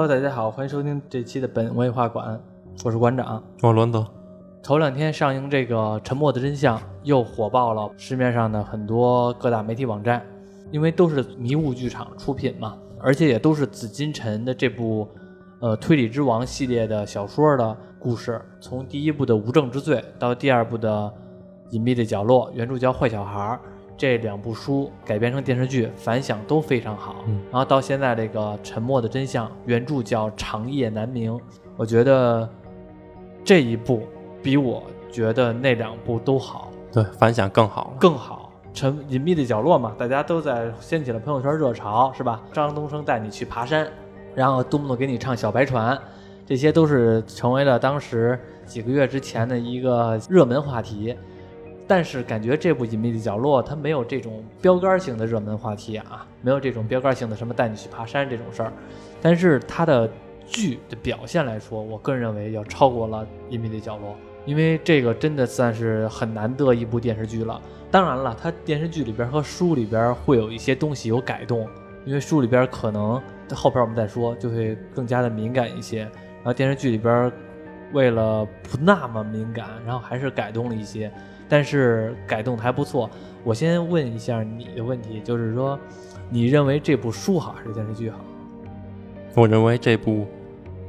Hello，大家好，欢迎收听这期的本文化馆，我是馆长。我伦德，头两天上映这个《沉默的真相》，又火爆了市面上的很多各大媒体网站，因为都是迷雾剧场出品嘛，而且也都是紫金陈的这部呃推理之王系列的小说的故事，从第一部的无证之罪到第二部的隐秘的角落，原著叫坏小孩儿。这两部书改编成电视剧，反响都非常好。嗯然后到现在这个《沉默的真相》，原著叫《长夜难明》，我觉得这一部比我觉得那两部都好，对，反响更好了。更好。沉隐秘的角落嘛，大家都在掀起了朋友圈热潮，是吧？张东升带你去爬山，然后杜牧给你唱小白船，这些都是成为了当时几个月之前的一个热门话题。但是感觉这部《隐秘的角落》它没有这种标杆性的热门话题啊，没有这种标杆性的什么带你去爬山这种事儿。但是它的剧的表现来说，我个人认为要超过了《隐秘的角落》，因为这个真的算是很难得一部电视剧了。当然了，它电视剧里边和书里边会有一些东西有改动，因为书里边可能后边我们再说就会更加的敏感一些，然后电视剧里边为了不那么敏感，然后还是改动了一些。但是改动的还不错。我先问一下你的问题，就是说，你认为这部书好还是电视剧好？我认为这部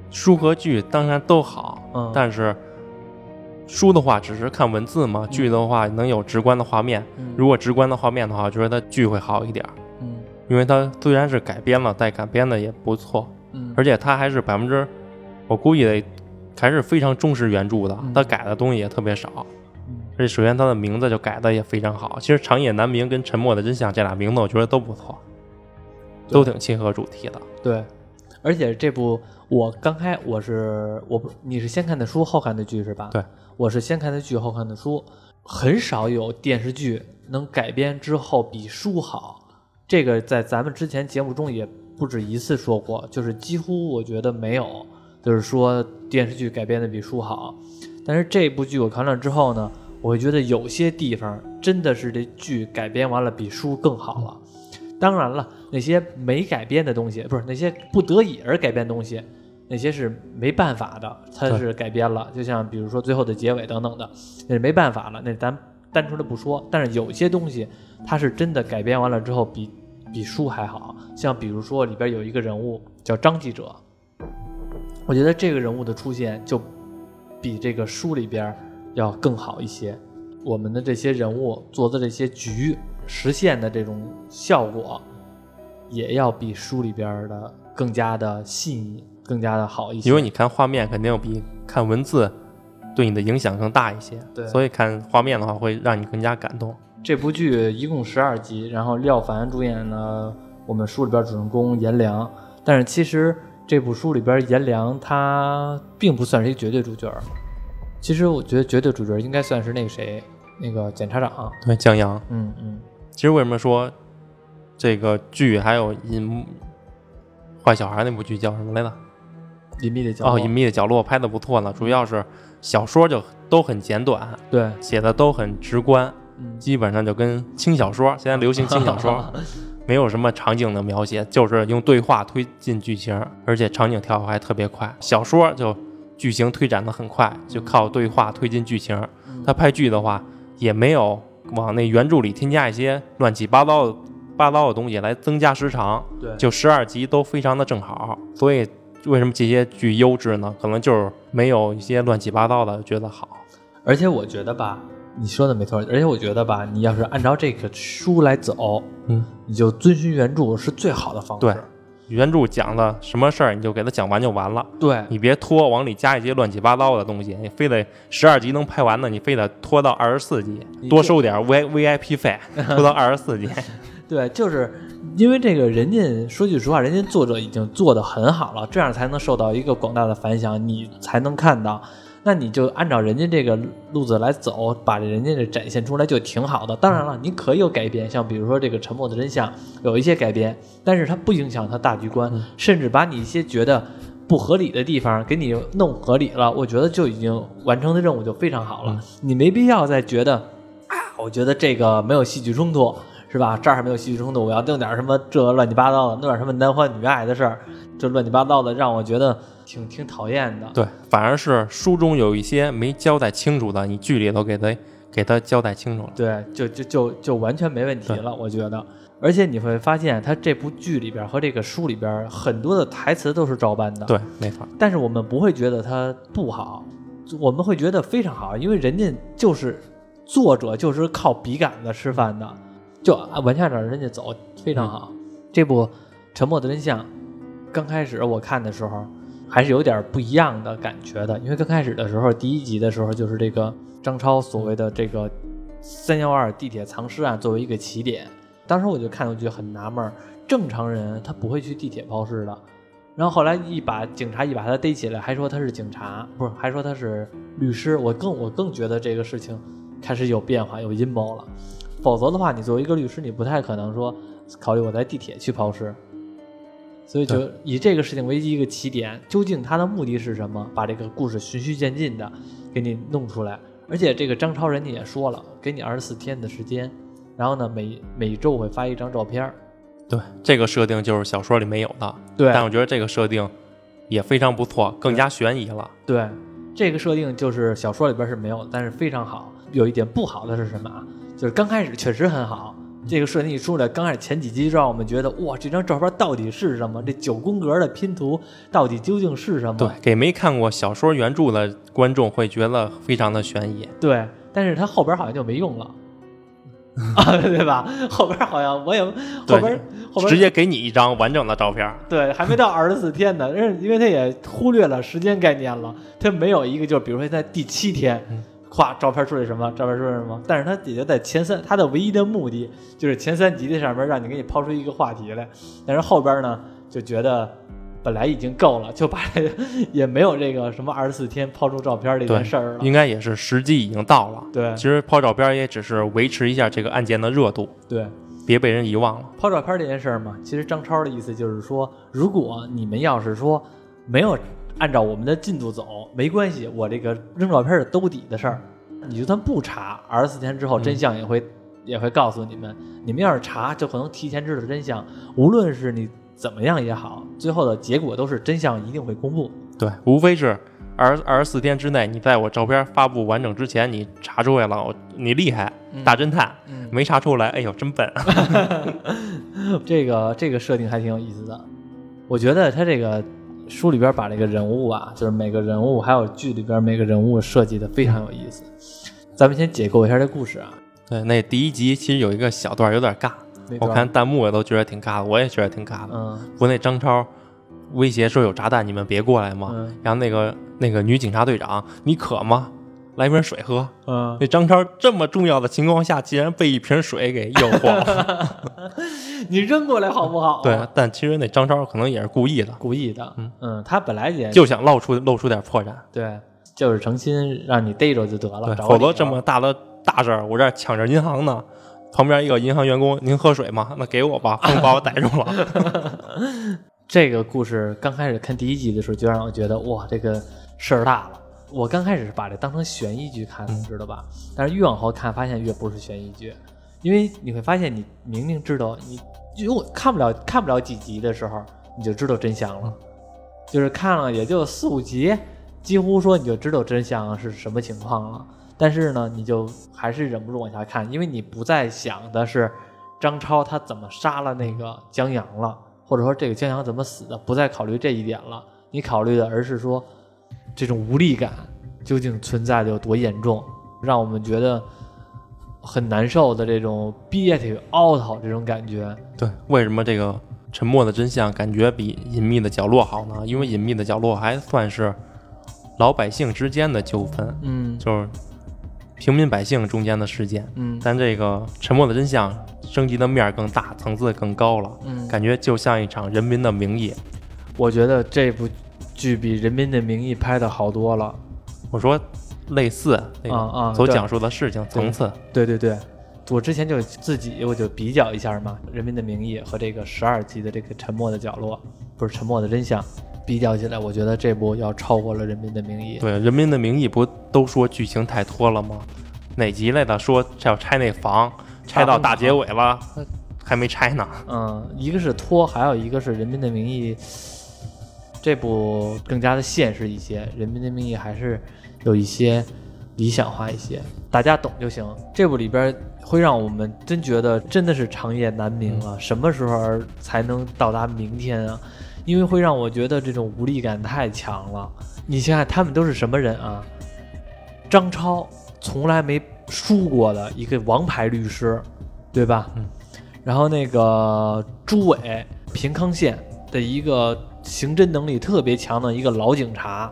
书和剧当然都好，嗯但是书的话只是看文字嘛，剧的话能有直观的画面。嗯如果直观的画面的话，我觉得剧会好一点儿，嗯因为它虽然是改编了，但改编的也不错，嗯，而且它还是百分之，我估计得还是非常忠实原著的嗯，它改的东西也特别少。嗯而且首先它的名字就改的也非常好。其实《长夜难明》跟《沉默的真相》这俩名字，我觉得都不错，都挺契合主题的。对，而且这部我刚开我是我不你是先看的书后看的剧是吧？对，我是先看的剧后看的书，很少有电视剧能改编之后比书好。这个在咱们之前节目中也不止一次说过，就是几乎我觉得没有，就是说电视剧改编的比书好。但是这部剧我看了之后呢，我会觉得有些地方真的是这剧改编完了比书更好了。当然了，那些没改编的东西，不是那些不得已而改编的东西，那些是没办法的，它是改编了。就像比如说最后的结尾等等的，那是没办法了，那咱单纯的不说。但是有些东西，它是真的改编完了之后比比书还好。像比如说里边有一个人物叫张记者，我觉得这个人物的出现就比这个书里边要更好一些。我们的这些人物做的这些局实现的这种效果，也要比书里边的更加的细腻，更加的好一些。因为你看画面肯定比看文字对你的影响更大一些，对所以看画面的话会让你更加感动。这部剧一共十二集，然后廖凡主演了我们书里边主人公颜良，但是其实这部书里边颜良他并不算是一个绝对主角儿，其实我觉得绝对主角应该算是那个谁，那个检察长。对，江阳。嗯嗯，其实为什么说这个剧还有隐坏小孩那部剧叫什么来着？隐秘的角落。哦，隐秘的角落拍的不错呢，主要是小说就都很简短，对，写的都很直观，嗯，基本上就跟轻小说，现在流行轻小说，没有什么场景的描写，就是用对话推进剧情，而且场景跳还特别快。小说就剧情推展的很快，就靠对话推进剧情。嗯他拍剧的话，也没有往那原著里添加一些乱七八糟的八糟的东西来增加时长，对，就十二集都非常的正好。所以为什么这些剧优质呢？可能就是没有一些乱七八糟的觉得好。而且我觉得吧，你说的没错，而且我觉得吧，你要是按照这个书来走，嗯，你就遵循原著是最好的方式。对原著讲的什么事儿，你就给他讲完就完了。对你别拖，往里加一些乱七八糟的东西，你非得十二集能拍完的，你非得拖到二十四集，多收点 V V I P 费，拖到二十四集。对，就是因为这个人家说句实话，人家作者已经做得很好了，这样才能受到一个广大的反响，你才能看到。那你就按照人家这个路子来走，把人家这展现出来就挺好的。当然了，你可以有改编，像比如说这个《沉默的真相》有一些改编，但是它不影响它大局观，甚至把你一些觉得不合理的地方给你弄合理了，我觉得就已经完成的任务就非常好了。你没必要再觉得啊，我觉得这个没有戏剧冲突，是吧？这儿还没有戏剧冲突，我要弄点什么这乱七八糟的，弄点什么男欢女爱的事儿，这乱七八糟的，让我觉得挺挺讨厌的。对，反而是书中有一些没交代清楚的，你剧里头给他给他交代清楚了。对，就就就就完全没问题了，我觉得。而且你会发现，他这部剧里边和这个书里边很多的台词都是照搬的。对，没错。但是我们不会觉得它不好，我们会觉得非常好，因为人家就是作者就是靠笔杆子吃饭的，就往下着人家走，非常好。这部《沉默的真相》刚开始我看的时候还是有点不一样的感觉的，因为刚开始的时候第一集的时候就是这个张超所谓的这个三幺二地铁藏尸案作为一个起点。当时我就看，我觉得很纳闷，正常人他不会去地铁抛尸的。然后后来一把警察一把他逮起来，还说他是警察，不是，还说他是律师。我更我更觉得这个事情开始有变化，有阴谋了。否则的话，你作为一个律师，你不太可能说考虑我在地铁去抛尸。所以就以这个事情为一个起点，究竟他的目的是什么？把这个故事循序渐进的给你弄出来。而且这个张超人家也说了，给你二十四天的时间。然后呢，每每周会发一张照片对，这个设定就是小说里没有的。对，但我觉得这个设定也非常不错，更加悬疑了。对，这个设定就是小说里边是没有，但是非常好。有一点不好的是什么啊？就是刚开始确实很好，这个设定一出来，刚开始前几集让我们觉得哇，这张照片到底是什么？这九宫格的拼图到底究竟是什么？对，给没看过小说原著的观众会觉得非常的悬疑。对，但是它后边好像就没用了。啊，对吧？后边好像我也后边后边直接给你一张完整的照片。对，还没到二十四天呢，因为他也忽略了时间概念了，他没有一个，就比如说在第七天，咵，照片出来什么，照片出来什么，但是他也就在前三，他的唯一的目的就是前三集的上面让你给你抛出一个话题来，但是后边呢就觉得。本来已经够了，就把 也没有这个什么二十四天抛出照片这件事儿了。应该也是时机已经到了。对，其实抛照片也只是维持一下这个案件的热度。对，别被人遗忘了。抛照片这件事儿嘛，其实张超的意思就是说，如果你们要是说没有按照我们的进度走，没关系，我这个扔照片是兜底的事儿。你就算不查，二十四天之后真相也会也会告诉你们。你们要是查，就可能提前知道真相。无论是你。怎么样也好，最后的结果都是真相一定会公布。对，无非是二二十四天之内，你在我照片发布完整之前，你查出来了，你厉害，大侦探。没查出来，哎呦，真笨。这个这个设定还挺有意思的。我觉得他这个书里边把这个人物啊，就是每个人物还有剧里边每个人物设计的非常有意思。咱们先解构一下这故事啊。对，那第一集其实有一个小段有点尬。我看弹幕也都觉得挺尬的，我也觉得挺尬的。嗯，不，那张超威胁说有炸弹，你们别过来嘛。嗯然后那个那个女警察队长，你渴吗？来瓶水喝。嗯，那张超这么重要的情况下，竟然被一瓶水给诱惑了。你扔过来好不好？对，但其实那张超可能也是故意的，故意的。嗯嗯，他本来也就想露出露出点破绽。对，就是诚心让你逮着就得了。否则这么大的大事儿，我这抢着银行呢。旁边一个银行员工，您喝水吗？那给我吧，不把我逮住了。这个故事刚开始看第一集的时候，就让我觉得哇，这个事儿大了。我刚开始是把这当成悬疑剧看的，知道吧？但是越往后看，发现越不是悬疑剧，因为你会发现，你明明知道，你如果看不了看不了几集的时候，你就知道真相了。就是看了也就四五集，几乎说你就知道真相是什么情况了。但是呢，你就还是忍不住往下看，因为你不再想的是张超他怎么杀了那个江阳了，或者说这个江阳怎么死的，不再考虑这一点了。你考虑的而是说这种无力感究竟存在的有多严重，让我们觉得很难受的这种憋屈、凹槽这种感觉。对，为什么这个沉默的真相感觉比隐秘的角落好呢？因为隐秘的角落还算是老百姓之间的纠纷，嗯，就是。平民百姓中间的事件，嗯，但这个沉默的真相升级的面更大，层次更高了，嗯，感觉就像一场人民的名义。我觉得这部剧比人民的名义拍的好多了。我说类似啊啊，所讲述的事情层次，对对对，我之前就自己我就比较一下嘛，人民的名义和这个十二集的这个沉默的角落，不是沉默的真相。比较起来，我觉得这部要超过了《人民的名义》。对，《人民的名义》不都说剧情太拖了吗？哪集来的？说要拆那房，拆到大结尾了，还没拆呢。嗯，一个是拖，还有一个是《人民的名义》，这部更加的现实一些，《人民的名义》还是有一些理想化一些，大家懂就行。这部里边会让我们真觉得真的是长夜难明啊，什么时候才能到达明天啊？因为会让我觉得这种无力感太强了。你想想，他们都是什么人啊？张超从来没输过的一个王牌律师，对吧？嗯。然后那个朱伟，平康县的一个刑侦能力特别强的一个老警察，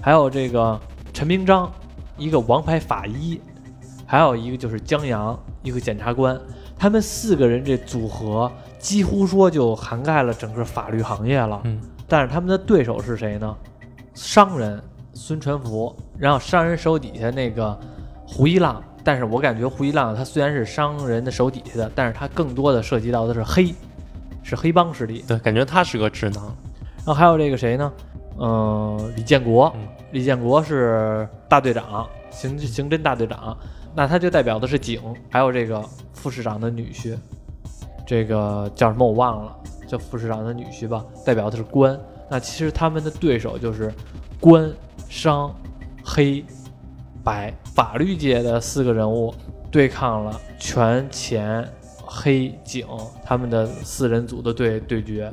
还有这个陈明章，一个王牌法医，还有一个就是江阳，一个检察官。他们四个人这组合，几乎说就涵盖了整个法律行业了。嗯。但是他们的对手是谁呢？商人孙传福，然后商人手底下那个胡一浪。但是我感觉胡一浪他虽然是商人的手底下的，但是他更多的涉及到的是黑，是黑帮势力。对，感觉他是个智囊。然后还有这个谁呢？嗯，李建国。李建国是大队长，刑刑侦大队长。那他就代表的是警。还有这个副市长的女婿，这个叫什么我忘了，叫副市长的女婿吧，代表的是官。那其实他们的对手就是官、商、黑。白法律界的四个人物对抗了权钱黑警他们的四人组的对对决，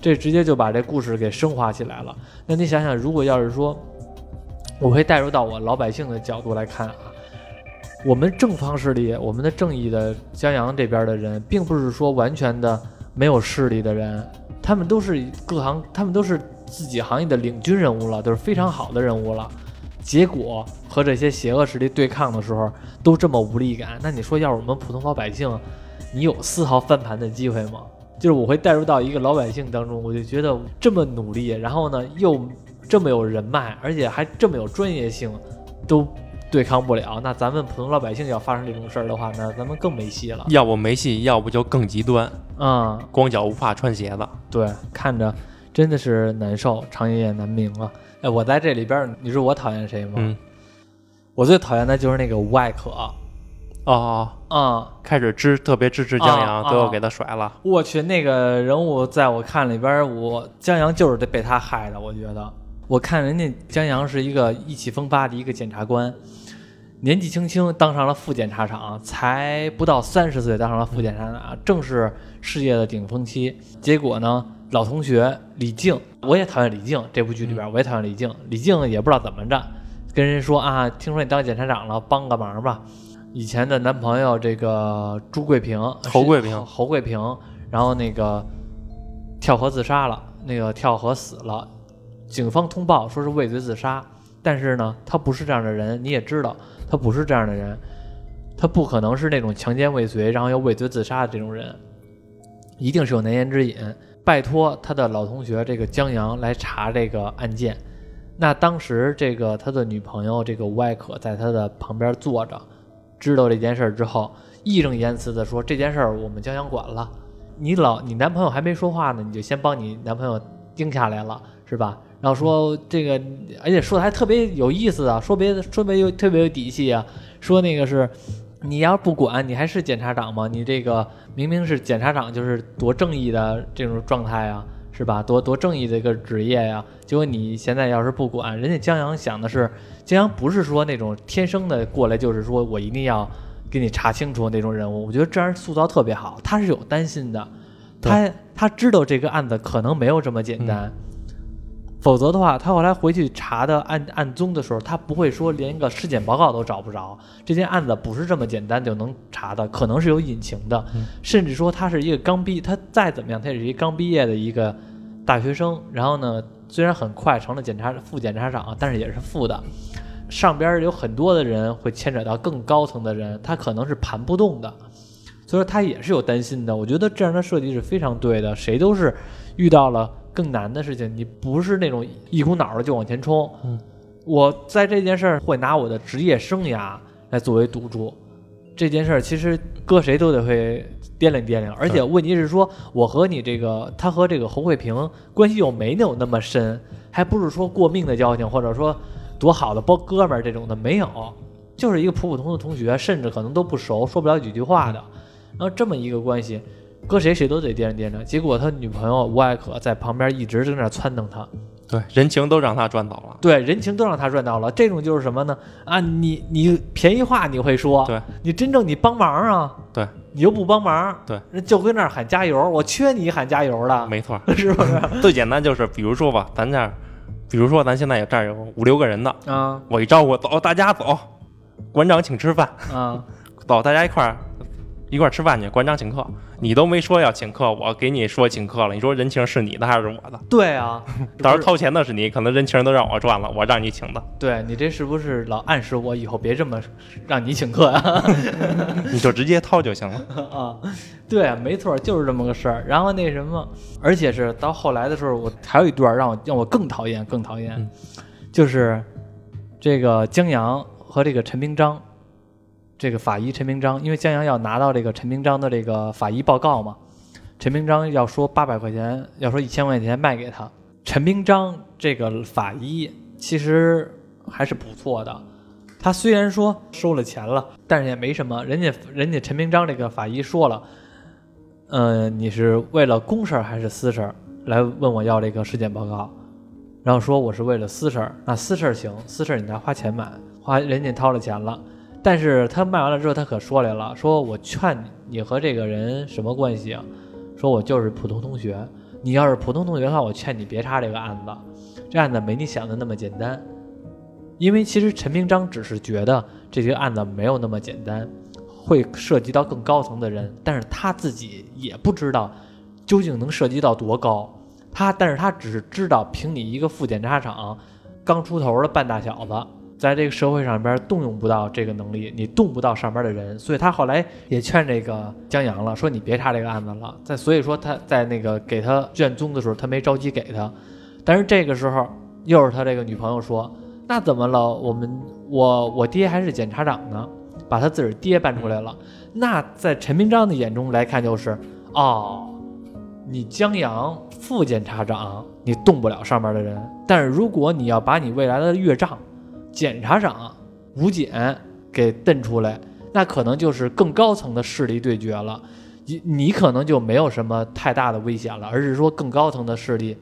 这直接就把这故事给升华起来了。那你想想，如果要是说，我会带入到我老百姓的角度来看啊，我们正方势力，我们的正义的江阳这边的人，并不是说完全的没有势力的人，他们都是各行，他们都是自己行业的领军人物了，都是非常好的人物了。结果和这些邪恶势力对抗的时候都这么无力感，那你说要是我们普通老百姓，你有丝毫翻盘的机会吗？就是我会带入到一个老百姓当中，我就觉得这么努力，然后呢又这么有人脉，而且还这么有专业性，都对抗不了。那咱们普通老百姓要发生这种事儿的话，那咱们更没戏了。要不没戏，要不就更极端。嗯，光脚不怕穿鞋子。对，看着真的是难受，长夜难明啊。哎，我在这里边，你说我讨厌谁吗？嗯，我最讨厌的就是那个吴艾可。哦，嗯，开始支特别支持江阳，最后给他甩了。我去，那个人物在我看里边，我江阳就是被他害的。我觉得，我看人家江阳是一个意气风发的一个检察官，年纪轻轻当上了副检察长，才不到三十岁当上了副检察长，正是事业的顶峰期。结果呢？老同学李静，我也讨厌李静。这部剧里边，我也讨厌李静。李静也不知道怎么着，跟人说啊，听说你当检察长了，帮个忙吧。以前的男朋友这个朱桂平，侯桂平，侯桂平，然后那个跳河自杀了，那个跳河死了。警方通报说是畏罪自杀，但是呢，他不是这样的人，你也知道，他不是这样的人，他不可能是那种强奸未遂然后又畏罪自杀的这种人，一定是有难言之隐。拜托他的老同学这个江阳来查这个案件，那当时这个他的女朋友这个吴艾可在他的旁边坐着，知道这件事儿之后，义正言辞的说这件事儿我们江阳管了，你老你男朋友还没说话呢，你就先帮你男朋友盯下来了，是吧？然后说这个，而且说的还特别有意思啊，说别的说别有特别有底气啊，说那个是。你要不管，你还是检察长吗？你这个明明是检察长，就是多正义的这种状态啊，是吧？多多正义的一个职业呀。结果你现在要是不管，人家江阳想的是，江阳不是说那种天生的过来就是说我一定要给你查清楚那种人物。我觉得这样塑造特别好，他是有担心的，他他知道这个案子可能没有这么简单。否则的话，他后来回去查的案案宗的时候，他不会说连一个尸检报告都找不着。这件案子不是这么简单就能查的，可能是有隐情的。甚至说他是一个刚毕，他再怎么样，他也是一刚毕业的一个大学生。然后呢，虽然很快成了检察副检察长，但是也是副的。上边有很多的人会牵扯到更高层的人，他可能是盘不动的。所以说他也是有担心的。我觉得这样的设计是非常对的。谁都是遇到了。更难的事情，你不是那种一股脑的就往前冲。嗯，我在这件事儿会拿我的职业生涯来作为赌注。这件事儿其实搁谁都得会掂量掂量，而且问题是说，我和你这个他和这个侯慧平关系又没有那么深，还不是说过命的交情，或者说多好的包哥们儿这种的没有，就是一个普普通通的同学，甚至可能都不熟，说不了几句话的。然后这么一个关系，搁谁谁都得掂量掂量。结果他女朋友吴艾可在旁边一直在那撺掇他，对，人情都让他赚到了。对，人情都让他赚到了。这种就是什么呢？啊，你你便宜话你会说，对，你真正你帮忙啊，对，你又不帮忙，对，人就跟那儿喊加油，我缺你喊加油的，没错，是不是？最简单就是，比如说吧，咱这儿，比如说咱现在有这儿有五六个人的，啊。我一招呼，走，大家走，馆长请吃饭，啊，走，大家一块儿一块儿吃饭去，馆长请客，你都没说要请客，我给你说请客了，你说人情是你的还是我的？对啊，到时候掏钱的是你，可能人情都让我赚了，我让你请的，对你这是不是老暗示我以后别这么让你请客啊？你就直接掏就行了。啊，对啊，没错，就是这么个事儿。然后那什么，而且是到后来的时候，我还有一段让我让我更讨厌，更讨厌，嗯就是这个江阳和这个陈明章，这个法医陈明章，因为江阳要拿到这个陈明章的这个法医报告嘛，陈明章要说八百块钱，要说一千块钱卖给他。陈明章这个法医其实还是不错的，他虽然说收了钱了，但是也没什么。人家人家陈明章这个法医说了，呃，你是为了公事还是私事来问我要这个尸检报告？然后说我是为了私事，那私事行，私事你拿花钱买，花人家掏了钱了。但是他卖完了之后，他可说来了，说我劝你，你和这个人什么关系啊？说我就是普通同学，你要是普通同学的话，我劝你别查这个案子，这案子没你想的那么简单。因为其实陈明章只是觉得这个案子没有那么简单，会涉及到更高层的人，但是他自己也不知道究竟能涉及到多高。他，但是他只是知道，凭你一个副检察长刚出头的半大小子，在这个社会上边动用不到这个能力，你动不到上边的人，所以他后来也劝这个江阳了，说你别查这个案子了。在所以说他在那个给他卷宗的时候，他没着急给他，但是这个时候又是他这个女朋友说，那怎么了？我们我我爹还是检察长呢，把他自个儿爹搬出来了。那在陈明章的眼中来看，就是哦，你江阳副检察长，你动不了上边的人，但是如果你要把你未来的岳丈检察长吴检给瞪出来，那可能就是更高层的势力对决了。你你可能就没有什么太大的危险了，而是说更高层的势力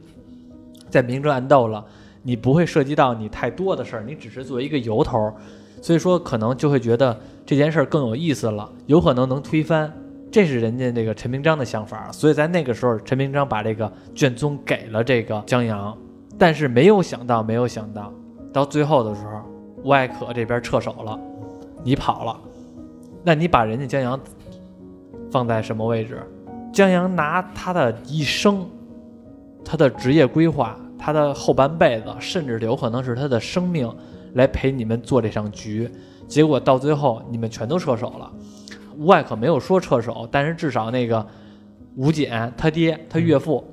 在明争暗斗了。你不会涉及到你太多的事儿，你只是作为一个由头，所以说可能就会觉得这件事儿更有意思了，有可能能推翻。这是人家这个陈明章的想法，所以在那个时候，陈明章把这个卷宗给了这个江阳，但是没有想到，没有想到，到最后的时候，吴艾可这边撤手了，你跑了，那你把人家江阳放在什么位置？江阳拿他的一生，他的职业规划，他的后半辈子，甚至有可能是他的生命，来陪你们做这场局，结果到最后你们全都撤手了。吴艾可没有说撤手，但是至少那个吴简他爹他岳父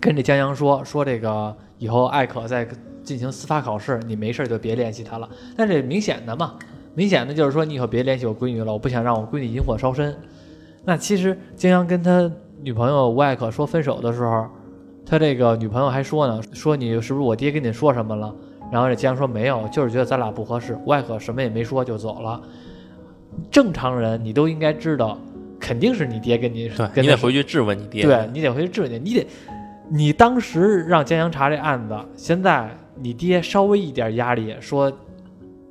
跟这江阳说说这个以后艾可在进行司法考试，你没事就别联系他了。但是明显的嘛，明显的就是说你以后别联系我闺女了，我不想让我闺女引火烧身。那其实江阳跟他女朋友吴艾可说分手的时候，他这个女朋友还说呢，说你是不是我爹跟你说什么了？然后这江阳说没有，就是觉得咱俩不合适。吴艾可什么也没说就走了。正常人你都应该知道，肯定是你爹跟你对跟你得回去质问你爹。对你得回去质问你，你得，你当时让江阳查这案子，现在你爹稍微一点压力，说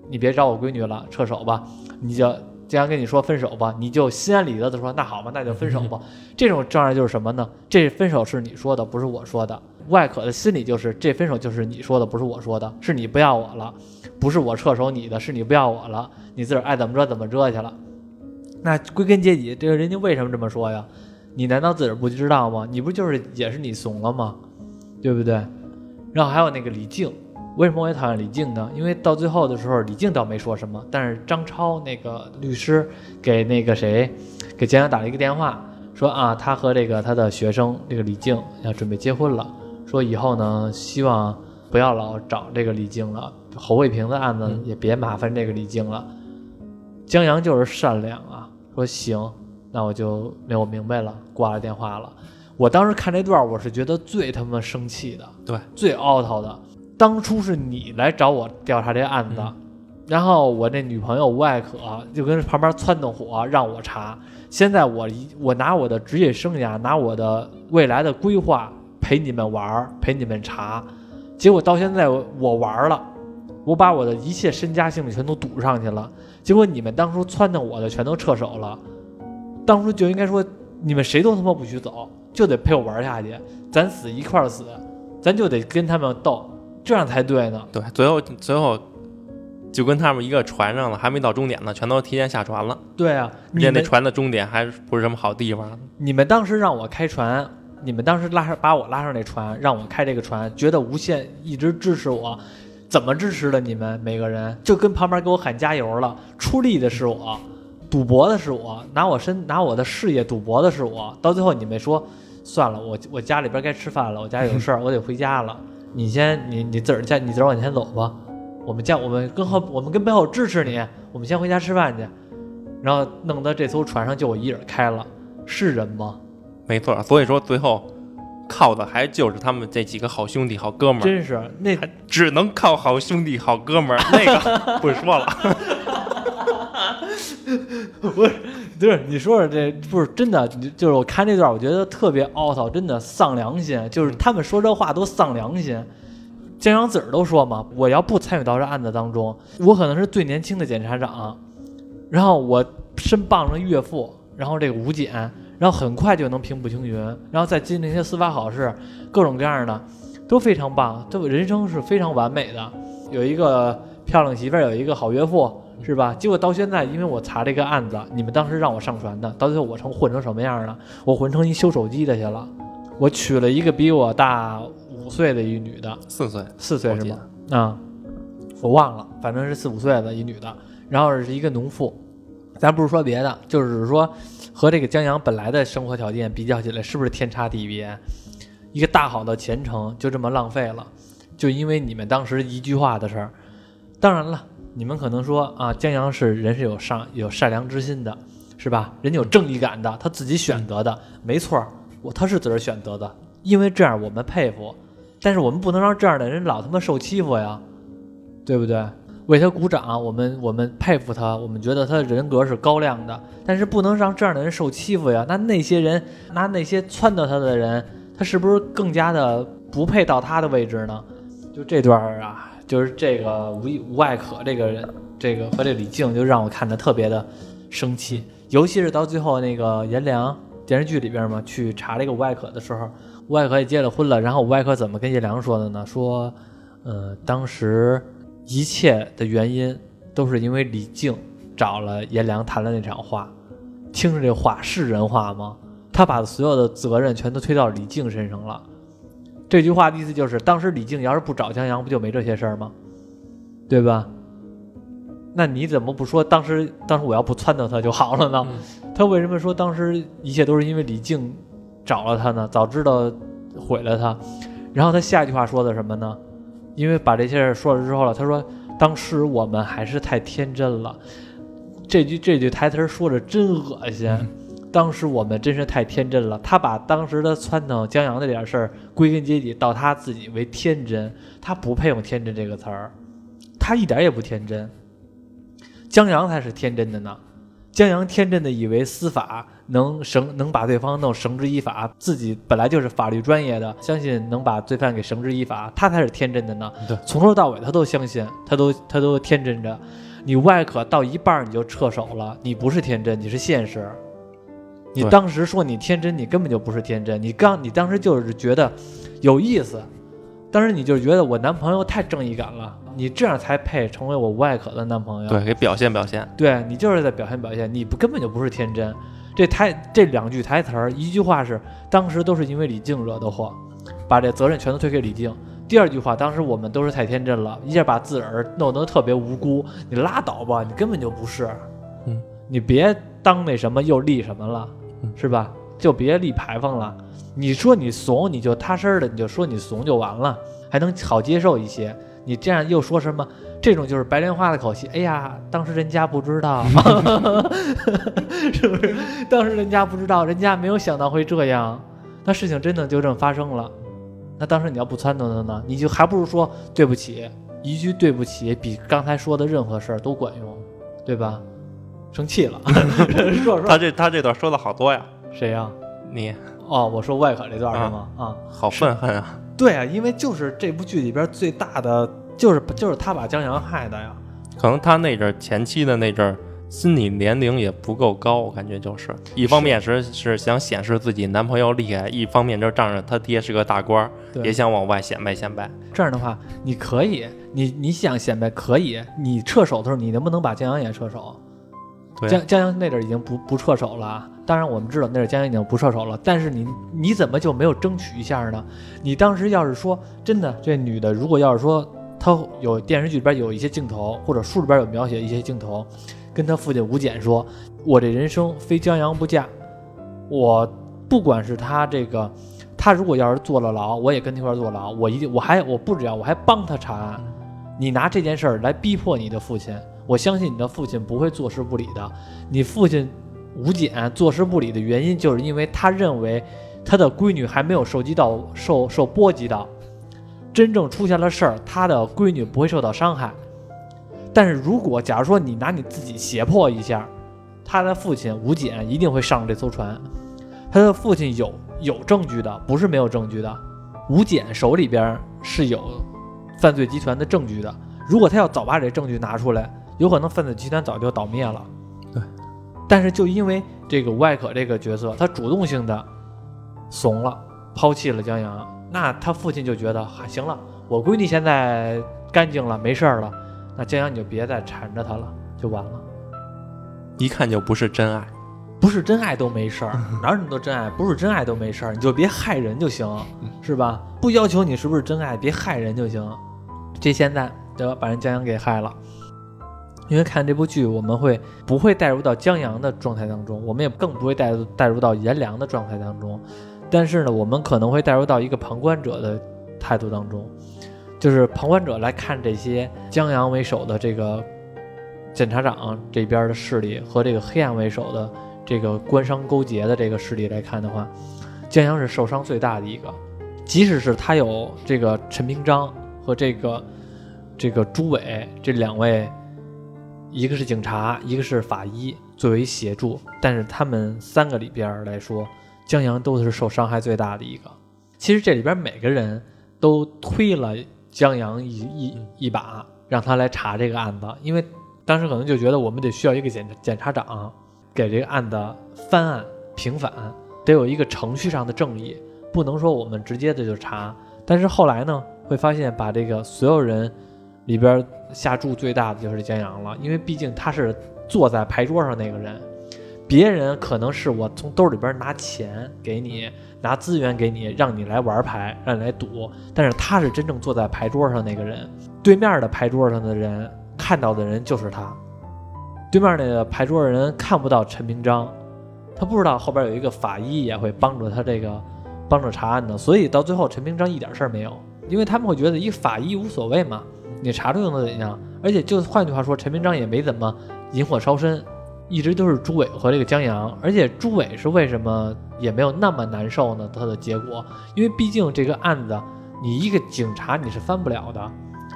你别找我闺女了，撤手吧，你就既然跟你说分手吧，你就心安理得的说那好吧，那就分手吧。这种障碍就是什么呢？这分手是你说的，不是我说的。外可的心理就是这分手就是你说的，不是我说的，是你不要我了，不是我撤手你的，是你不要我了，你自个儿爱怎么着怎么着去了。那归根结底，这个人家为什么这么说呀？你难道自个儿不知道吗？你不就是也是你怂了吗？对不对？然后还有那个李静，为什么我也讨厌李静呢？因为到最后的时候，李静倒没说什么，但是张超那个律师给那个谁，给江阳打了一个电话，说啊，他和这个他的学生这个李静要准备结婚了，说以后呢，希望不要老找这个李静了，侯卫平的案子也别麻烦这个李静了。江阳就是善良啊，说行，那我就没我明白了，挂了电话了。我当时看这段，我是觉得最他妈生气的，对，最 out 的。当初是你来找我调查这案子，然后我那女朋友吴爱可就跟旁边撺掇火让我查。现在我一我拿我的职业生涯，拿我的未来的规划陪你们玩儿，陪你们查。结果到现在我我玩了，我把我的一切身家性命全都赌上去了。结果你们当初撺掇我的全都撤手了，当初就应该说你们谁都他妈不许走，就得陪我玩下去，咱死一块儿死，咱就得跟他们斗，这样才对呢。对，最后最后就跟他们一个船上了，还没到终点呢，全都提前下船了。对啊，而且那船的终点还不是什么好地方。你们当时让我开船，你们当时拉上把我拉上那船，让我开这个船，觉得无限一直支持我，怎么支持的？你们每个人就跟旁边给我喊加油了，出力的是我，赌博的是我，拿我身拿我的事业赌博的是我，到最后你们说算了，我我家里边该吃饭了，我家有事儿，我得回家了，你先你你自个儿家你自个儿往前走吧，我们家我们跟后我们跟背后支持你，我们先回家吃饭去，然后弄得这艘船上就我一人开了，是人吗？没错，所以说最后靠的还就是他们这几个好兄弟、好哥们儿，真是那只能靠好兄弟、好哥们儿。那个 不说了，不是你说说这不是真的，你就是我看这段，我觉得特别凹槽，真的丧良心，就是他们说这话都丧良心。江阳自个儿都说嘛，我要不参与到这案子当中，我可能是最年轻的检察长，然后我身傍着岳父，然后这个吴检，然后很快就能平步青云，然后再经历一些司法考试，各种各样的都非常棒，都人生是非常完美的，有一个漂亮媳妇儿，有一个好岳父，是吧？结果到现在，因为我查这个案子，你们当时让我上传的，到最后我成混成什么样了？我混成一修手机的去了，我娶了一个比我大五岁的一女的，四岁，四岁是吗？啊、我忘了，反正是四五岁的一女的，然后是一个农妇。咱不是说别的，就是说和这个江阳本来的生活条件比较起来，是不是天差地别？一个大好的前程就这么浪费了，就因为你们当时一句话的事儿。当然了，你们可能说啊，江阳是人是有善有善良之心的，是吧？人家有正义感的，他自己选择的，没错，我他是自个儿选择的，因为这样我们佩服。但是我们不能让这样的人老他妈受欺负呀，对不对？为他鼓掌，我们我们佩服他，我们觉得他的人格是高亮的，但是不能让这样的人受欺负呀。那那些人，那那些撺掇他的人，他是不是更加的不配到他的位置呢？就这段啊，就是这个吴吴爱可这个人，这个和这李静，就让我看的特别的生气，尤其是到最后那个颜良电视剧里边嘛，去查这个吴爱可的时候，吴爱可也结了婚了，然后吴爱可怎么跟颜良说的呢？说，呃，当时一切的原因都是因为李静找了颜良谈了那场话，听着这话是人话吗？他把所有的责任全都推到李静身上了。这句话的意思就是，当时李静要是不找江阳，不就没这些事儿吗？对吧？那你怎么不说当时当时我要不撺掇他就好了呢？他为什么说当时一切都是因为李静找了他呢？早知道毁了他。然后他下一句话说的什么呢？因为把这些事儿说了之后了，他说当时我们还是太天真了。这句这句台词儿说的真恶心。当时我们真是太天真了。他把当时的撺掇江阳那点事儿归根结底到他自己为天真，他不配用天真这个词儿，他一点也不天真。江阳才是天真的呢。江阳天真的以为司法能绳能把对方弄绳之以法，自己本来就是法律专业的，相信能把罪犯给绳之以法，他才是天真的呢。对，从头到尾他都相信，他都他都天真着。你外可到一半你就撤手了，你不是天真，你是现实。你当时说你天真，你根本就不是天真，你刚你当时就是觉得有意思，当时你就觉得我男朋友太正义感了，你这样才配成为我吴爱可的男朋友。对，给表现表现。对你就是在表现表现，你不根本就不是天真。这台这两句台词儿，一句话是当时都是因为李静惹的祸，把这责任全都推给李静。第二句话，当时我们都是太天真了，一下把自个儿弄得特别无辜。你拉倒吧，你根本就不是。嗯，你别当那什么又立什么了，嗯是吧？就别立牌坊了。你说你怂，你就踏实的，你就说你怂就完了，还能好接受一些。你这样又说什么？这种就是白莲花的口气。哎呀，当时人家不知道，是不是？当时人家不知道，人家没有想到会这样。那事情真的就这么发生了。那当时你要不撺掇他呢，你就还不如说对不起，一句对不起比刚才说的任何事儿都管用，对吧？生气了，说说他这他这段说的好多呀，谁呀、你哦，我说外可这段是吗？啊，好愤恨啊！对啊，因为就是这部剧里边最大的就是就是他把江阳害的呀。可能他那阵儿前期的那阵儿心理年龄也不够高，我感觉就是一方面是是想显示自己男朋友厉害，一方面就仗着他爹是个大官儿，也想往外显摆显摆。这样的话，你可以，你你想显摆可以，你撤手的时候，你能不能把江阳也撤手？江江阳那阵已经不不撤手了，当然我们知道那阵江阳已经不撤手了，但是你你怎么就没有争取一下呢？你当时要是说真的，这女的如果要是说她有电视剧里边有一些镜头，或者书里边有描写一些镜头，跟她父亲吴简说：“我这人生非江阳不嫁，我不管是他这个。”他如果要是坐了牢，我也跟他一块儿坐牢。我一定，我还我不只要，我还帮他查案。你拿这件事儿来逼迫你的父亲，我相信你的父亲不会坐视不理的。你父亲吴简坐视不理的原因，就是因为他认为他的闺女还没有受及到受受波及到，真正出现了事儿，他的闺女不会受到伤害。但是如果假如说你拿你自己胁迫一下，他的父亲吴简一定会上这艘船。他的父亲有有证据的，不是没有证据的。吴简手里边是有犯罪集团的证据的。如果他要早把这证据拿出来，有可能分子集团早就倒灭了。对。但是就因为这个外可这个角色，他主动性的怂了，抛弃了江阳，那他父亲就觉得，哈、行了，我闺女现在干净了，没事儿了，那江阳你就别再缠着她了，就完了。一看就不是真爱。不是真爱都没事儿，哪有那么多真爱？不是真爱都没事儿，你就别害人就行，是吧？不要求你是不是真爱，别害人就行。这现在对吧，把人江阳给害了。因为看这部剧，我们会不会带入到江阳的状态当中，我们也更不会带入带入到颜良的状态当中。但是呢，我们可能会带入到一个旁观者的态度当中，就是旁观者来看这些江阳为首的这个检察长这边的势力和这个黑暗为首的。这个官商勾结的这个势力来看的话，江阳是受伤最大的一个。即使是他有这个陈平章和这个这个朱伟这两位，一个是警察，一个是法医作为协助，但是他们三个里边来说，江阳都是受伤害最大的一个。其实这里边每个人都推了江阳一一一把，让他来查这个案子，因为当时可能就觉得我们得需要一个检检察长。给这个案子翻案平反，得有一个程序上的正义，不能说我们直接的就查。但是后来呢，会发现把这个所有人里边下注最大的就是江阳了，因为毕竟他是坐在牌桌上那个人，别人可能是我从兜里边拿钱给你，拿资源给你，让你来玩牌，让你来赌，但是他是真正坐在牌桌上那个人，对面的牌桌上的人看到的人就是他。对面那个牌桌的人看不到陈明章，他不知道后边有一个法医也会帮助他这个帮助查案的，所以到最后陈明章一点事儿没有，因为他们会觉得一法医无所谓嘛，你查出又能怎样？而且就换句话说，陈明章也没怎么引火烧身，一直都是朱伟和这个江阳，而且朱伟是为什么也没有那么难受呢？他的结果，因为毕竟这个案子你一个警察你是翻不了的，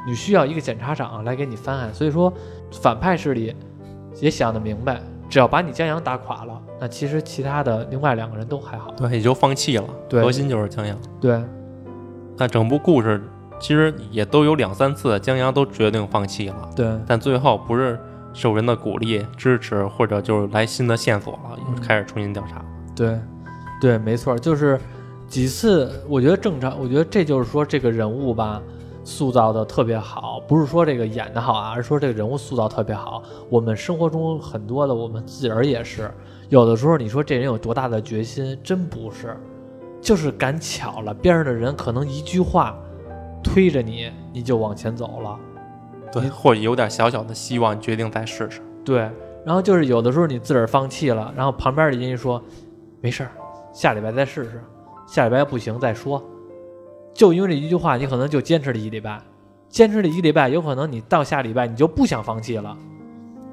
你需要一个检察长来给你翻案，所以说反派势力。也想得明白，只要把你江阳打垮了，那其实其他的另外两个人都还好。对，也就放弃了。对核心就是江阳。对，那整部故事其实也都有两三次，江阳都决定放弃了，对，但最后不是受人的鼓励支持，或者就是来新的线索了，嗯又开始重新调查。对，对，没错，就是几次，我觉得正常，我觉得这就是说这个人物吧，塑造的特别好，不是说这个演的好啊，而是说这个人物塑造特别好。我们生活中很多的，我们自个儿也是，有的时候你说这人有多大的决心，真不是，就是赶巧了，边上的人可能一句话推着你，你就往前走了。对，或者有点小小的希望，决定再试试。对，然后就是有的时候你自个儿放弃了，然后旁边的人一说，没事儿，下礼拜再试试，下礼拜不行再说。就因为这一句话，你可能就坚持了一礼拜，坚持了一个礼拜，有可能你到下礼拜你就不想放弃了。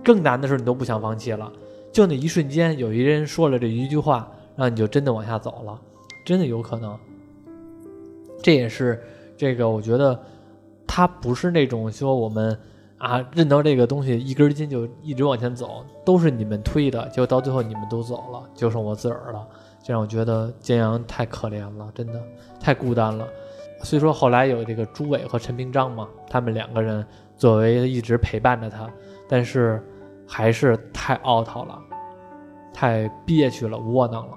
更难的时候你都不想放弃了，就那一瞬间，有一人说了这一句话，然后你就真的往下走了，真的有可能。这也是这个，我觉得他不是那种说我们啊认到这个东西一根筋就一直往前走，都是你们推的，结果到最后你们都走了，就剩我自个儿了，这让我觉得建阳太可怜了，真的太孤单了。虽说后来有这个朱伟和陈平章嘛，他们两个人作为一直陪伴着他，但是还是太 out 了，太憋屈了，窝囊了。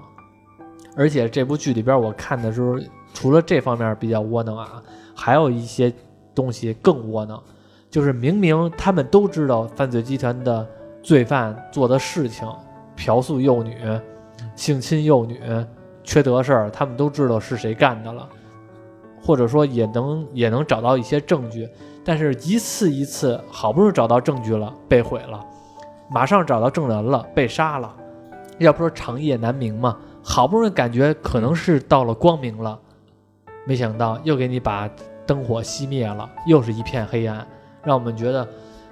而且这部剧里边我看的时候，除了这方面比较窝囊啊，还有一些东西更窝囊，就是明明他们都知道犯罪集团的罪犯做的事情，嫖宿幼女、性侵幼女、缺德事儿，他们都知道是谁干的了。或者说也能也能找到一些证据，但是一次一次好不容易找到证据了，被毁了；马上找到证人了，被杀了。要不说长夜难明嘛，好不容易感觉可能是到了光明了，没想到又给你把灯火熄灭了，又是一片黑暗，让我们觉得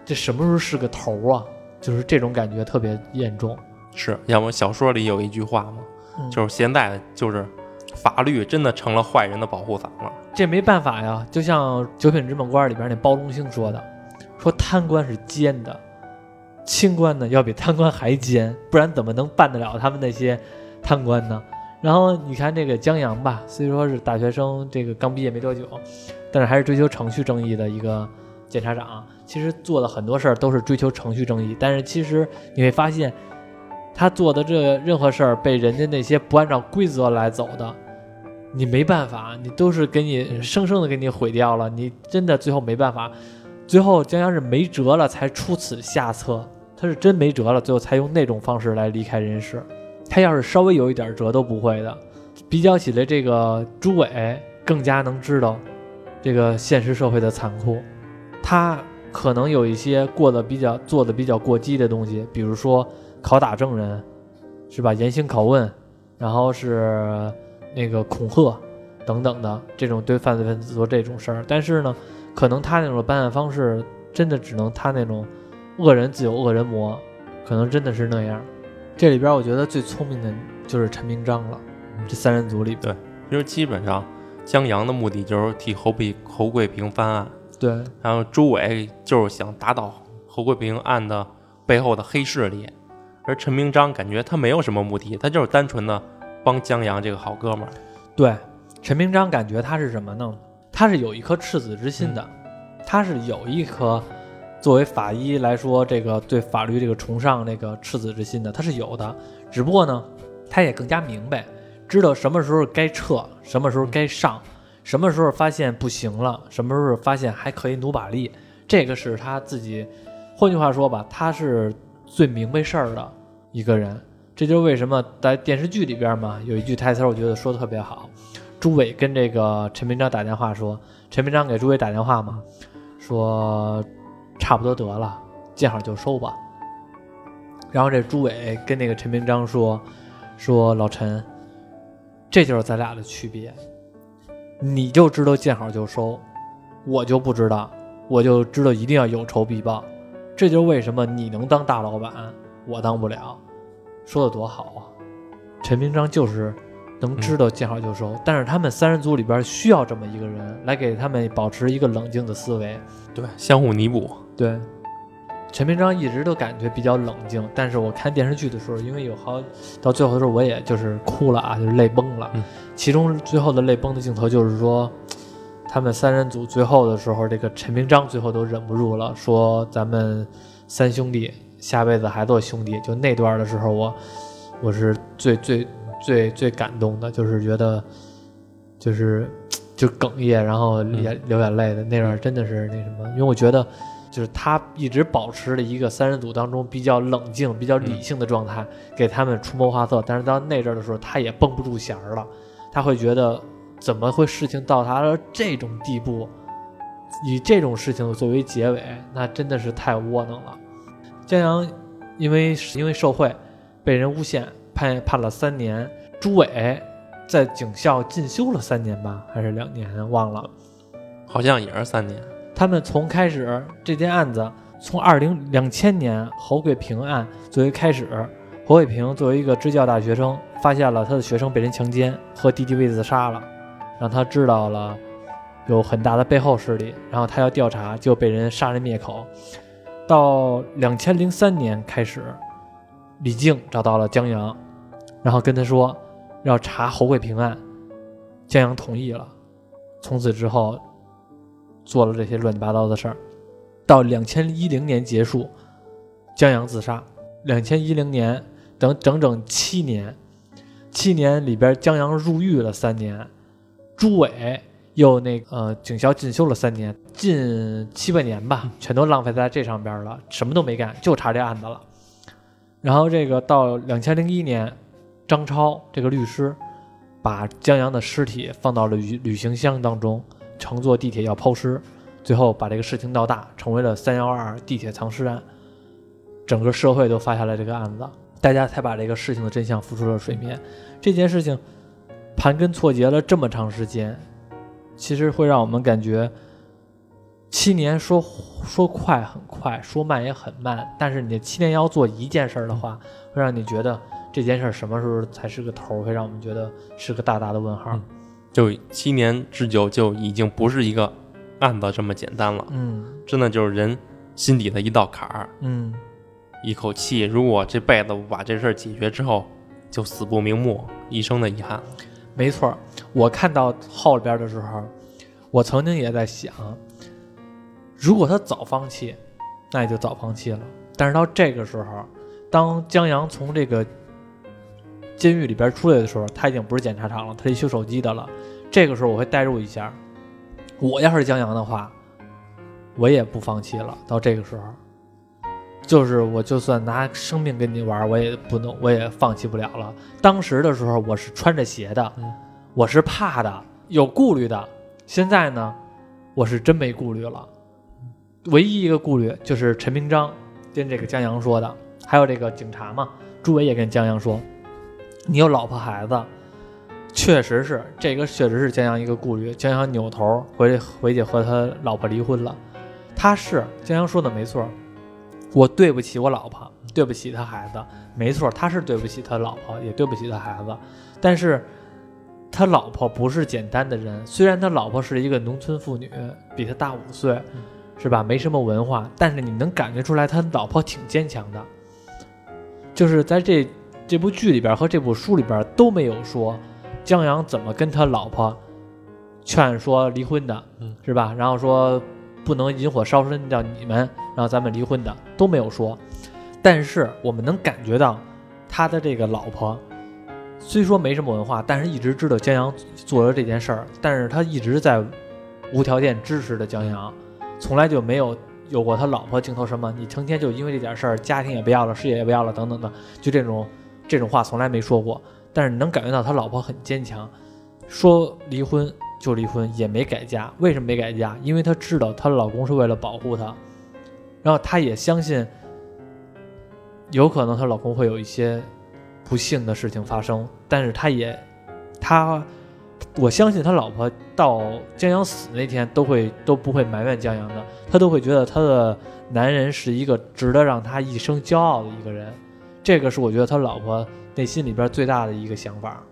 这什么时候是个头啊？就是这种感觉特别严重。是要么小说里有一句话嘛，嗯就是现在就是法律真的成了坏人的保护伞了。这没办法呀，就像《九品芝麻官》里边那包龙星说的，说贪官是奸的，清官呢要比贪官还奸，不然怎么能办得了他们那些贪官呢？然后你看这个江阳吧，虽说是大学生，这个刚毕业没多久，但是还是追求程序正义的一个检察长。其实做的很多事儿都是追求程序正义，但是其实你会发现，他做的这任何事儿被人家那些不按照规则来走的，你没办法，你都是给你生生的给你毁掉了，你真的最后没办法，最后江阳是没辙了才出此下策，他是真没辙了，最后才用那种方式来离开人世。他要是稍微有一点辙都不会的。比较起来，这个朱伟更加能知道这个现实社会的残酷，他可能有一些过得比较做的比较过激的东西，比如说拷打证人，是吧？严刑拷问，然后是那个恐吓等等的这种对犯罪分子做这种事儿。但是呢，可能他那种办案方式真的只能他那种恶人自有恶人磨，可能真的是那样。这里边我觉得最聪明的就是陈明章了，这三人组里边。就是基本上江阳的目的就是替侯贵侯贵平翻案，对然后朱伟就是想打倒侯贵平案的背后的黑势力，而陈明章感觉他没有什么目的，他就是单纯的帮江阳这个好哥们儿。对，陈明章感觉他是什么呢？他是有一颗赤子之心的，他是有一颗作为法医来说，这个对法律这个崇尚这个赤子之心的，他是有的。只不过呢，他也更加明白，知道什么时候该撤，什么时候该上，什么时候发现不行了，什么时候发现还可以努把力，这个是他自己。换句话说吧，他是最明白事儿的一个人。这就是为什么在电视剧里边嘛，有一句台词，我觉得说的特别好。朱伟跟这个陈明章打电话说，陈明章给朱伟打电话嘛，说差不多得了，见好就收吧。然后这朱伟跟那个陈明章说，说老陈，这就是咱俩的区别，你就知道见好就收，我就不知道，我就知道一定要有仇必报。这就是为什么你能当大老板，我当不了。说的多好啊！陈明章就是能知道见好就收，但是他们三人组里边需要这么一个人来给他们保持一个冷静的思维。对，相互弥补。对，陈明章一直都感觉比较冷静，但是我看电视剧的时候，因为有好到最后的时候，我也就是哭了啊，就是泪崩了。嗯其中最后的泪崩的镜头就是说，他们三人组最后的时候，这个陈明章最后都忍不住了，说咱们三兄弟下辈子还做兄弟。就那段的时候，我我是最最最最感动的，就是觉得就是就哽咽，然后眼流眼泪的那段，真的是那什么，因为我觉得。就是他一直保持了一个三人组当中比较冷静、比较理性的状态，给他们出谋划策。但是到那阵儿的时候，他也绷不住弦儿了，他会觉得怎么会事情到达了这种地步，以这种事情作为结尾，那真的是太窝囊了。江阳因为因为受贿被人诬陷，判判了三年。朱伟在警校进修了三年吧，还是两年，忘了。好像也是三年。他们从开始这件案子，从二零两千年侯贵平案作为开始，侯贵平作为一个支教大学生，发现了他的学生被人强奸和弟弟被自杀了，让他知道了有很大的背后势力，然后他要调查，就被人杀人灭口。到两千零三年开始，李靖找到了江阳，然后跟他说要查侯贵平案，江阳同意了。从此之后，做了这些乱七八糟的事儿。到两千一零年结束，江阳自杀。两千一零年等整整七年，七年里边江阳入狱了三年，朱伟又那呃警校进修了三年，近七八年吧，全都浪费在这上边了，什么都没干，就查这案子了。然后这个到两千零一年，张超这个律师把江阳的尸体放到了旅旅行箱当中，乘坐地铁要抛尸，最后把这个事情闹大，成为了三幺二地铁藏尸案。整个社会都发下来这个案子，大家才把这个事情的真相浮出了水面。这件事情盘根错节了这么长时间，其实会让我们感觉七年说说快很快，说慢也很慢。但是你七年要做一件事儿的话，会让你觉得这件事儿什么时候才是个头儿？会让我们觉得是个大大的问号。就七年之久，就已经不是一个案子这么简单了。嗯真的就是人心底的一道坎儿，嗯一口气。如果这辈子不把这事儿解决之后，就死不瞑目，一生的遗憾。没错，我看到后边的时候，我曾经也在想，如果他早放弃，那也就早放弃了。但是到这个时候，当江阳从这个监狱里边出来的时候，他已经不是检察长了，他是修手机的了。这个时候我会代入一下，我要是江阳的话，我也不放弃了。到这个时候，就是我就算拿生命跟你玩，我也不能，我也放弃不了了。当时的时候，我是穿着鞋的，嗯我是怕的，有顾虑的。现在呢，我是真没顾虑了。唯一一个顾虑就是陈明章跟这个江阳说的，还有这个警察嘛，朱伟也跟江阳说，你有老婆孩子，确实是这个，确实是江阳一个顾虑。江阳扭头回回去和他老婆离婚了，他是江阳说的没错，我对不起我老婆，对不起他孩子，没错，他是对不起他老婆，也对不起他孩子，但是他老婆不是简单的人，虽然他老婆是一个农村妇女，比他大五岁，是吧？没什么文化，但是你能感觉出来他老婆挺坚强的，就是在这这部剧里边和这部书里边都没有说江阳怎么跟他老婆劝说离婚的，嗯是吧？然后说不能引火烧身叫你们，然后咱们离婚的都没有说，但是我们能感觉到他的这个老婆虽说没什么文化，但是一直知道江阳做了这件事儿，但是他一直在无条件支持着江阳，从来就没有有过他老婆镜头什么你成天就因为这点事儿，家庭也不要了，事业也不要了，等等的，就这种这种话从来没说过。但是能感觉到他老婆很坚强，说离婚就离婚，也没改嫁。为什么没改嫁？因为她知道她老公是为了保护她，然后她也相信，有可能她老公会有一些不幸的事情发生，但是她也，她，我相信她老婆到江阳死那天都会都不会埋怨江阳的，她都会觉得她的男人是一个值得让她一生骄傲的一个人，这个是我觉得他老婆内心里边最大的一个想法。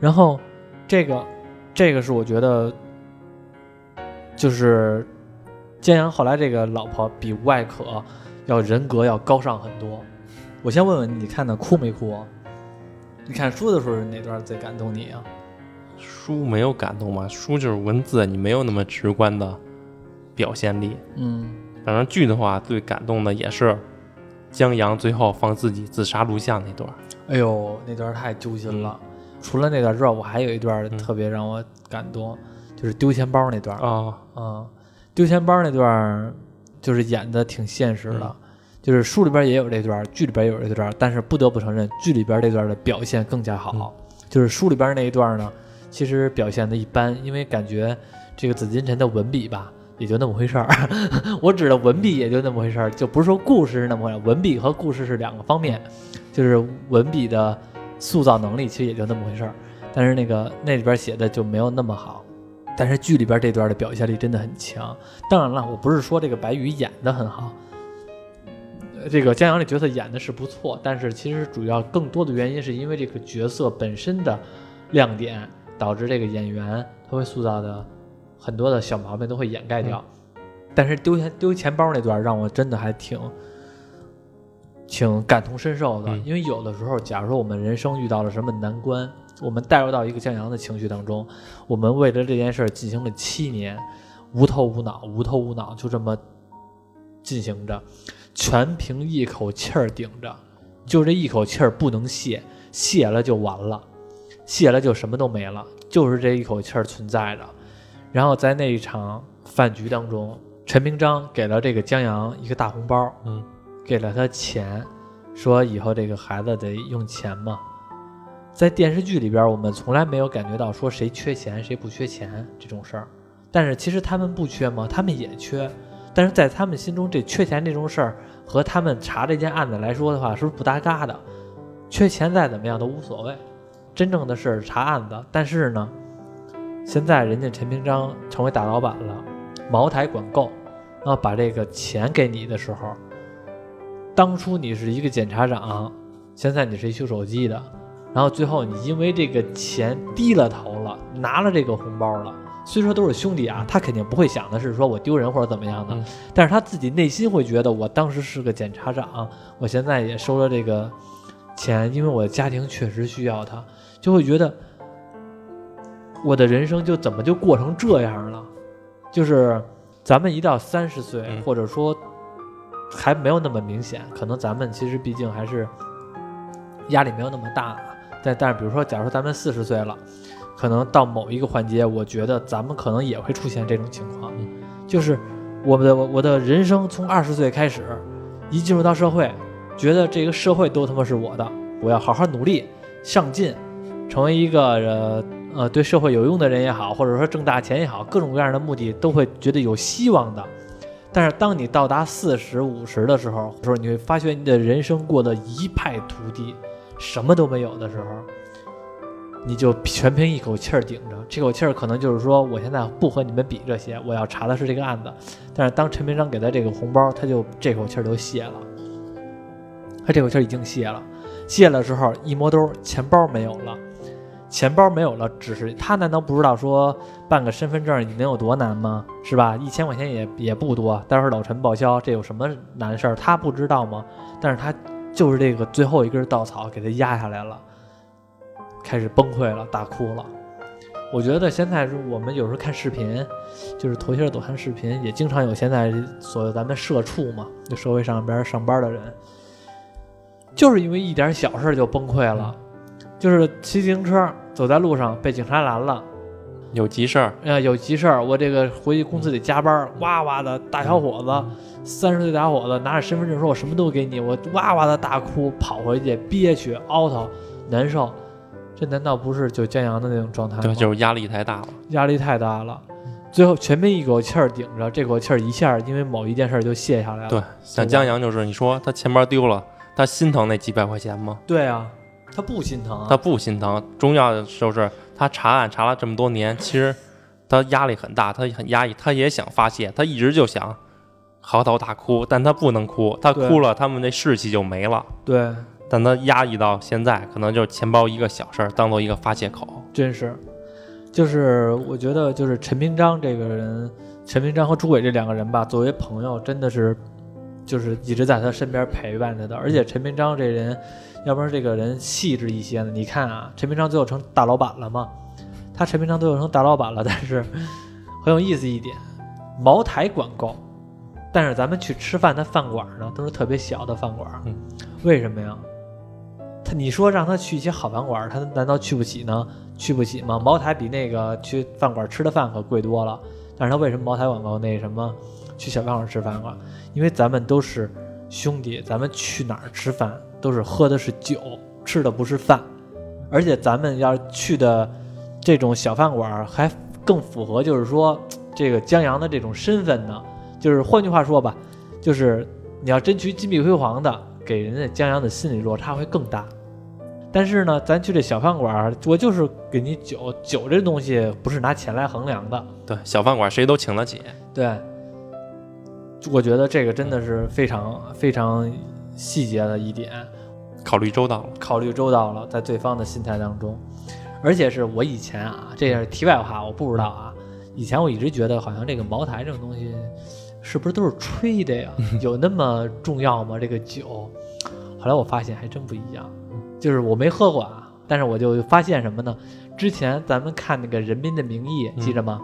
然后，这个，这个是我觉得，就是江阳后来这个老婆比吴艾可要人格要高尚很多。我先问问你，你看的哭没哭啊？你看书的时候哪段最感动你啊？书没有感动吗，书就是文字，你没有那么直观的表现力。嗯反正剧的话，最感动的也是江阳最后放自己自杀录像那段儿。哎呦，那段太揪心了。除了那段之外，我还有一段嗯特别让我感动，就是丢钱包那段。啊，啊，丢钱包那段儿就是演的挺现实的，就是书里边也有这段儿，剧里边也有这段儿，但是不得不承认，剧里边这段儿的表现更加好。就是书里边那一段儿呢，其实表现的一般，因为感觉这个紫金城的文笔吧，也就那么回事儿。我指的文笔也就那么回事儿，就不是说故事是那么回事儿，文笔和故事是两个方面，就是文笔的塑造能力其实也就那么回事儿，但是那个那里边写的就没有那么好。但是剧里边这段的表现力真的很强。当然了，我不是说这个白宇演的很好，这个江阳这角色演的是不错，但是其实主要更多的原因是因为这个角色本身的亮点，导致这个演员他会塑造的很多的小毛病都会掩盖掉。但是丢钱丢钱包那段让我真的还挺挺感同身受的，嗯因为有的时候，假如说我们人生遇到了什么难关，我们带入到一个向阳的情绪当中，我们为了这件事儿进行了七年，无头无脑，无头无脑，就这么进行着，全凭一口气儿顶着，就这一口气儿不能泄，泄了就完了，泄了就什么都没了，就是这一口气儿存在着。然后在那一场饭局当中，陈明章给了这个江阳一个大红包，嗯，给了他钱，说以后这个孩子得用钱嘛。在电视剧里边，我们从来没有感觉到说谁缺钱谁不缺钱这种事儿，但是其实他们不缺吗？他们也缺，但是在他们心中，这缺钱这种事儿和他们查这件案子来说的话，是不是不搭嘎的？缺钱再怎么样都无所谓，真正的是查案子。但是呢，现在人家陈平章成为大老板了，茅台管够，然后把这个钱给你的时候，当初你是一个检察长，现在你是一修手机的，然后最后你因为这个钱低了头了，拿了这个红包了。虽说都是兄弟啊，他肯定不会想的是说我丢人或者怎么样的，嗯但是他自己内心会觉得，我当时是个检察长，我现在也收了这个钱，因为我的家庭确实需要他，就会觉得我的人生就怎么就过成这样了？就是咱们一到三十岁，嗯或者说还没有那么明显，可能咱们其实毕竟还是压力没有那么大啊。但但是比如说，假如说咱们四十岁了，可能到某一个环节，我觉得咱们可能也会出现这种情况，嗯就是我们的我的人生从二十岁开始，一进入到社会，觉得这个社会都他妈是我的，我要好好努力上进，成为一个呃呃对社会有用的人也好，或者说挣大钱也好，各种各样的目的都会觉得有希望的。但是当你到达四十五十的时候，时候你会发现你的人生过得一败涂地，什么都没有的时候，你就全凭一口气儿顶着。这口气儿可能就是说，我现在不和你们比这些，我要查的是这个案子。但是当陈明章给他这个红包，他就这口气儿就泄了，他这口气儿已经泄了。泄了之后一摸兜，钱包没有了，钱包没有了，只是他难道不知道说办个身份证你能有多难吗？是吧？一千块钱也也不多，待会儿老陈报销，这有什么难事儿？他不知道吗？但是他就是这个最后一根稻草给他压下来了，开始崩溃了，大哭了。我觉得现在是我们有时候看视频，就是头些儿抖音视频，也经常有现在所谓咱们社畜嘛，就社会上边上班的人，就是因为一点小事就崩溃了，就是骑自行车走在路上被警察拦了，有急事儿，呃，有急事儿，我这个回去公司得加班儿，哇哇的大小伙子，三十岁大小伙子拿着身份证说我什么都给你，我哇哇的大哭，跑回去憋屈凹头难受，这难道不是就江阳的那种状态吗？对，就是压力太大了。压力太大了，最后全凭一口气儿顶着，这口气儿一下因为某一件事儿就卸下来了。对，像江阳就是，你说他钱包丢了，他心疼那几百块钱吗？对啊，他不心疼啊，他不心疼。重要的就是他查案查了这么多年，其实他压力很大，他很压抑，他也想发泄，他一直就想嚎啕大哭，但他不能哭，他哭了，他们那士气就没了。对，但他压抑到现在，可能就是钱包一个小事儿，当做一个发泄口。真是，就是我觉得就是陈明章这个人，陈明章和朱伟这两个人吧，作为朋友，真的是就是一直在他身边陪伴着的。而且陈明章这人，要不然这个人细致一些呢。你看啊，陈明章最后成大老板了嘛？他陈明章最后成大老板了，但是很有意思一点，茅台管够，但是咱们去吃饭的饭馆呢，都是特别小的饭馆。嗯为什么呀？他你说让他去一些好饭馆，他难道去不起呢？去不起吗？茅台比那个去饭馆吃的饭可贵多了。但是他为什么茅台广告那什么去小饭馆吃饭馆？因为咱们都是兄弟，咱们去哪儿吃饭都是喝的是酒，吃的不是饭。而且咱们要去的这种小饭馆还更符合，就是说 这个江阳的这种身份呢。就是换句话说吧，就是你要真去金碧辉煌的，给人家江阳的心理落差会更大。但是呢，咱去这小饭馆儿，我就是给你酒，酒这东西不是拿钱来衡量的。对，小饭馆谁都请得起。对，我觉得这个真的是非常非常细节的一点，考虑周到了。考虑周到了，在对方的心态当中。而且是我以前啊，这也是题外话，我不知道啊。以前我一直觉得好像这个茅台这种东西，是不是都是吹的呀？有那么重要吗？这个酒？后来我发现还真不一样，就是我没喝过啊，但是我就发现什么呢？之前咱们看那个《人民的名义》，记着吗？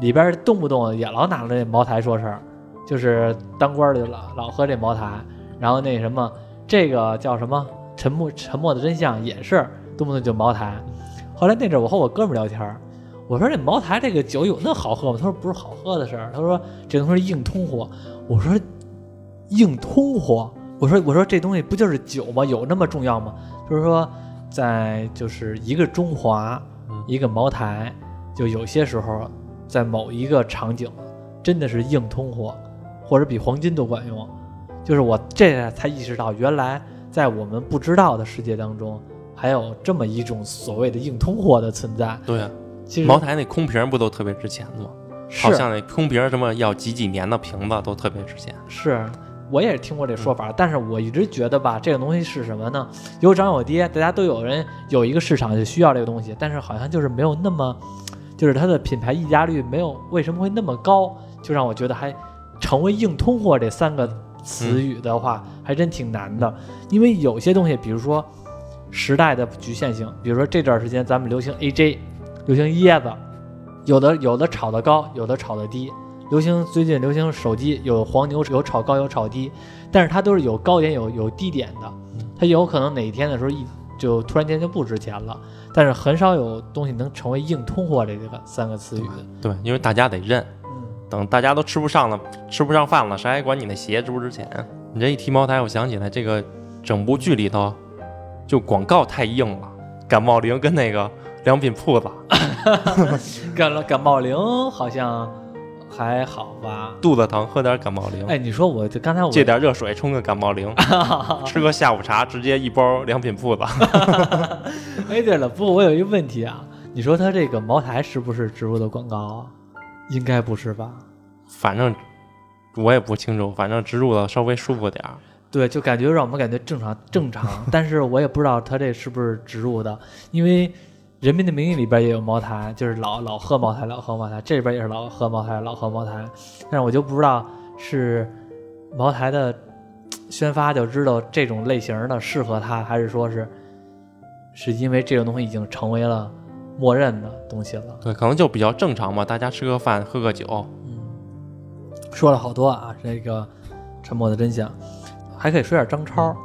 里边动不动也老拿着这茅台说事儿，就是当官的老老喝这茅台，然后那什么，这个叫什么？沉默沉默的真相也是动不动就茅台。后来那阵我和我哥们聊天，我说这茅台这个酒有那好喝吗？他说不是好喝的事儿，他说这东西硬通货。我说硬通货。我说我说这东西不就是酒吗？有那么重要吗？就是说，在就是一个中华，一个茅台，就有些时候在某一个场景，真的是硬通货，或者比黄金都管用。就是我这才意识到，原来在我们不知道的世界当中，还有这么一种所谓的硬通货的存在。对啊，其实茅台那空瓶不都特别值钱吗？好像那空瓶什么要几几年的瓶子都特别值钱。是，我也听过这说法，但是我一直觉得吧，这个东西是什么呢？有涨有跌，大家都有人有一个市场就需要这个东西，但是好像就是没有那么，就是它的品牌溢价率没有为什么会那么高，就让我觉得还成为硬通货这三个词语的话，还真挺难的。因为有些东西，比如说时代的局限性，比如说这段时间咱们流行 AJ，流行椰子，有的有的炒得高，有的炒得低。流行最近流行手机，有黄牛，有炒高有炒低，但是它都是有高点有有低点的，它有可能哪一天的时候一就突然间就不值钱了，但是很少有东西能成为硬通货这个三个词语的。对，因为大家得认，嗯，等大家都吃不上了，吃不上饭了，谁还管你那鞋值不值钱？你这一提茅台，我想起来这个整部剧里头，就广告太硬了，感冒灵跟那个良品铺子，感了感冒灵好像还好吧？肚子疼喝点感冒灵，哎，你说我就刚才我借点热水冲个感冒灵，吃个下午茶直接一包良品铺子。哎，对了，不过我有一个问题啊，你说他这个茅台是不是植入的广告啊？应该不是吧？反正我也不清楚，反正植入的稍微舒服点儿。对，就感觉让我们感觉正常正常，但是我也不知道他这是不是植入的，因为《人民的名义》里边也有茅台，就是老老喝茅台，老喝茅台，这边也是老喝茅台，老喝茅台，但是我就不知道是茅台的宣发就知道这种类型的适合他，还是说是是因为这种东西已经成为了默认的东西了。对，可能就比较正常嘛，大家吃个饭喝个酒，嗯，说了好多啊，这个沉默的真相，还可以说点张超。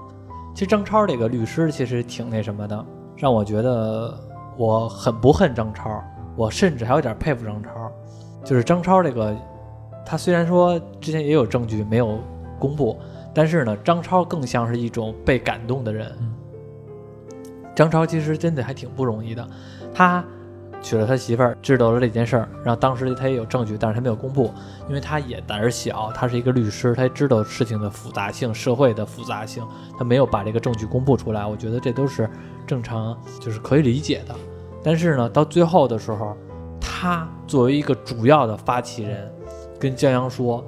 其实张超这个律师其实挺那什么的，让我觉得我很不恨张超，我甚至还有点佩服张超。就是张超这个，他虽然说之前也有证据没有公布，但是呢，张超更像是一种被感动的人。张超其实真的还挺不容易的，他娶了他媳妇儿，知道了这件事儿，然后当时他也有证据，但是他没有公布，因为他也胆儿小，他是一个律师，他知道事情的复杂性、社会的复杂性，他没有把这个证据公布出来。我觉得这都是正常，就是可以理解的。但是呢，到最后的时候，他作为一个主要的发起人，跟江阳说：“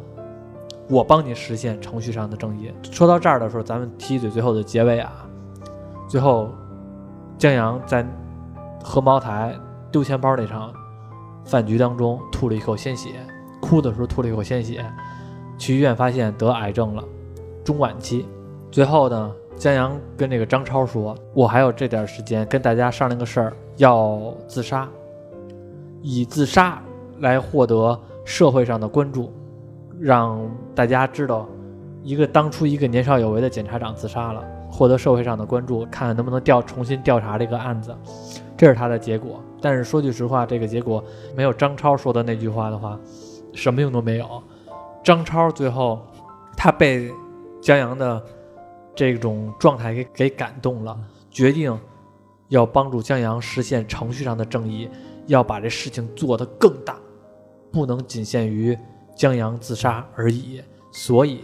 我帮你实现程序上的正义。”说到这儿的时候，咱们提一嘴最后的结尾啊，最后江阳在喝茅台。丢钱包那场饭局当中吐了一口鲜血，哭的时候吐了一口鲜血，去医院发现得癌症了，中晚期。最后呢，江阳跟这个张超说：“我还有这点时间，跟大家商量个事儿，要自杀，以自杀来获得社会上的关注，让大家知道，一个当初一个年少有为的检察长自杀了，获得社会上的关注，看看能不能调重新调查这个案子。”这是他的结果，但是说句实话，这个结果没有张超说的那句话的话，什么用都没有。张超最后他被江阳的这种状态给给感动了，决定要帮助江阳实现程序上的正义，要把这事情做得更大，不能仅限于江阳自杀而已，所以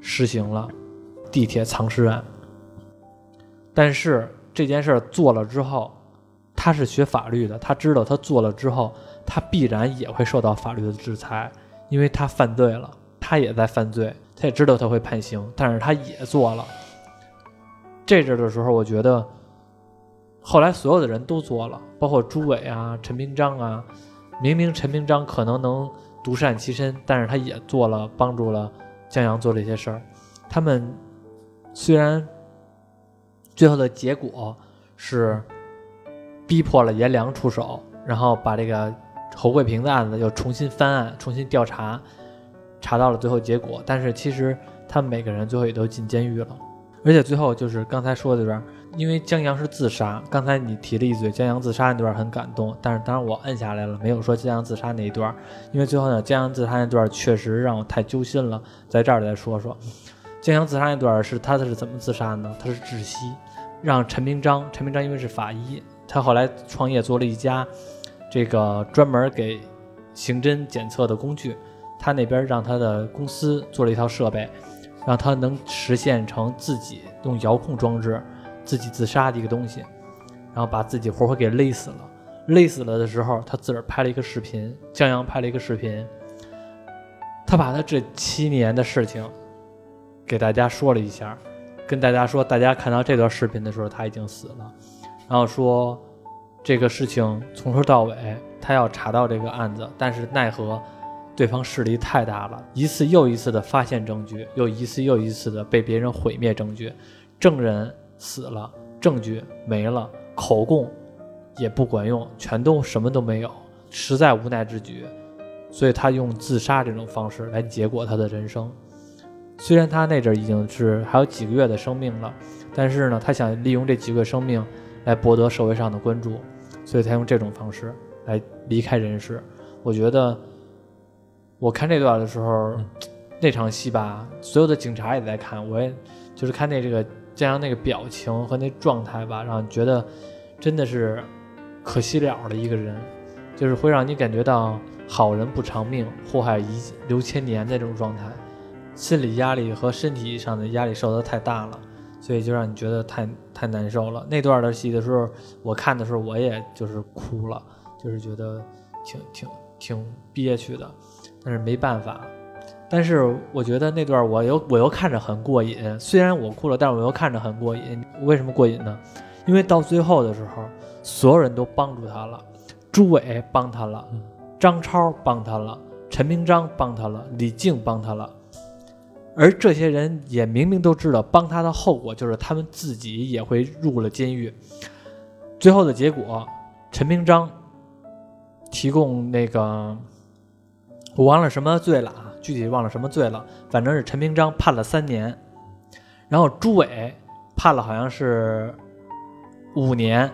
实行了地铁藏尸案。但是这件事儿做了之后。他是学法律的，他知道他做了之后，他必然也会受到法律的制裁，因为他犯罪了，他也在犯罪，他也知道他会判刑，但是他也做了。这阵的时候，我觉得，后来所有的人都做了，包括朱伟啊、陈明章啊，明明陈明章可能能独善其身，但是他也做了帮助了江阳做这些事儿。他们虽然最后的结果是逼迫了颜良出手，然后把这个侯贵平的案子又重新翻案、重新调查，查到了最后结果，但是其实他们每个人最后也都进监狱了。而且最后就是刚才说的这段，因为江阳是自杀，刚才你提了一嘴江阳自杀那段很感动，但是当然我摁下来了，没有说江阳自杀那一段，因为最后呢江阳自杀那段确实让我太揪心了，在这儿再说说。江阳自杀那段是他是怎么自杀呢？他是窒息，让陈明章，陈明章因为是法医，他后来创业做了一家这个专门给刑侦检测的工具，他那边让他的公司做了一套设备，让他能实现成自己用遥控装置自己自杀的一个东西，然后把自己活活给勒死了。勒死了的时候，他自个儿拍了一个视频，江阳拍了一个视频，他把他这七年的事情。给大家说了一下，跟大家说，大家看到这段视频的时候，他已经死了。然后说，这个事情从头到尾，他要查到这个案子，但是奈何对方势力太大了，一次又一次的发现证据，又一次又一次的被别人毁灭证据，证人死了，证据没了，口供也不管用，全都什么都没有，实在无奈之举，所以他用自杀这种方式来结果他的人生。虽然他那阵已经是还有几个月的生命了，但是呢，他想利用这几个月生命来博得社会上的关注，所以才用这种方式来离开人世。我觉得，我看这段的时候，那场戏吧，所有的警察也在看，我也就是看那这个江阳那个表情和那状态吧，让你觉得真的是可惜了的一个人，就是会让你感觉到好人不长命，祸害遗留千年的这种状态。心理压力和身体上的压力受得太大了，所以就让你觉得太太难受了。那段的戏的时候，我看的时候我也就是哭了，就是觉得挺挺挺憋屈的，但是没办法。但是我觉得那段我又我又看着很过瘾，虽然我哭了，但是我又看着很过瘾。为什么过瘾呢？因为到最后的时候，所有人都帮助他了，朱伟帮他了，张超帮他了，陈明章帮他了，李静帮他了。而这些人也明明都知道，帮他的后果就是他们自己也会入了监狱。最后的结果，陈明章提供那个，我忘了什么罪了啊，具体忘了什么罪了，反正是陈明章判了三年，然后朱伟判了好像是五年。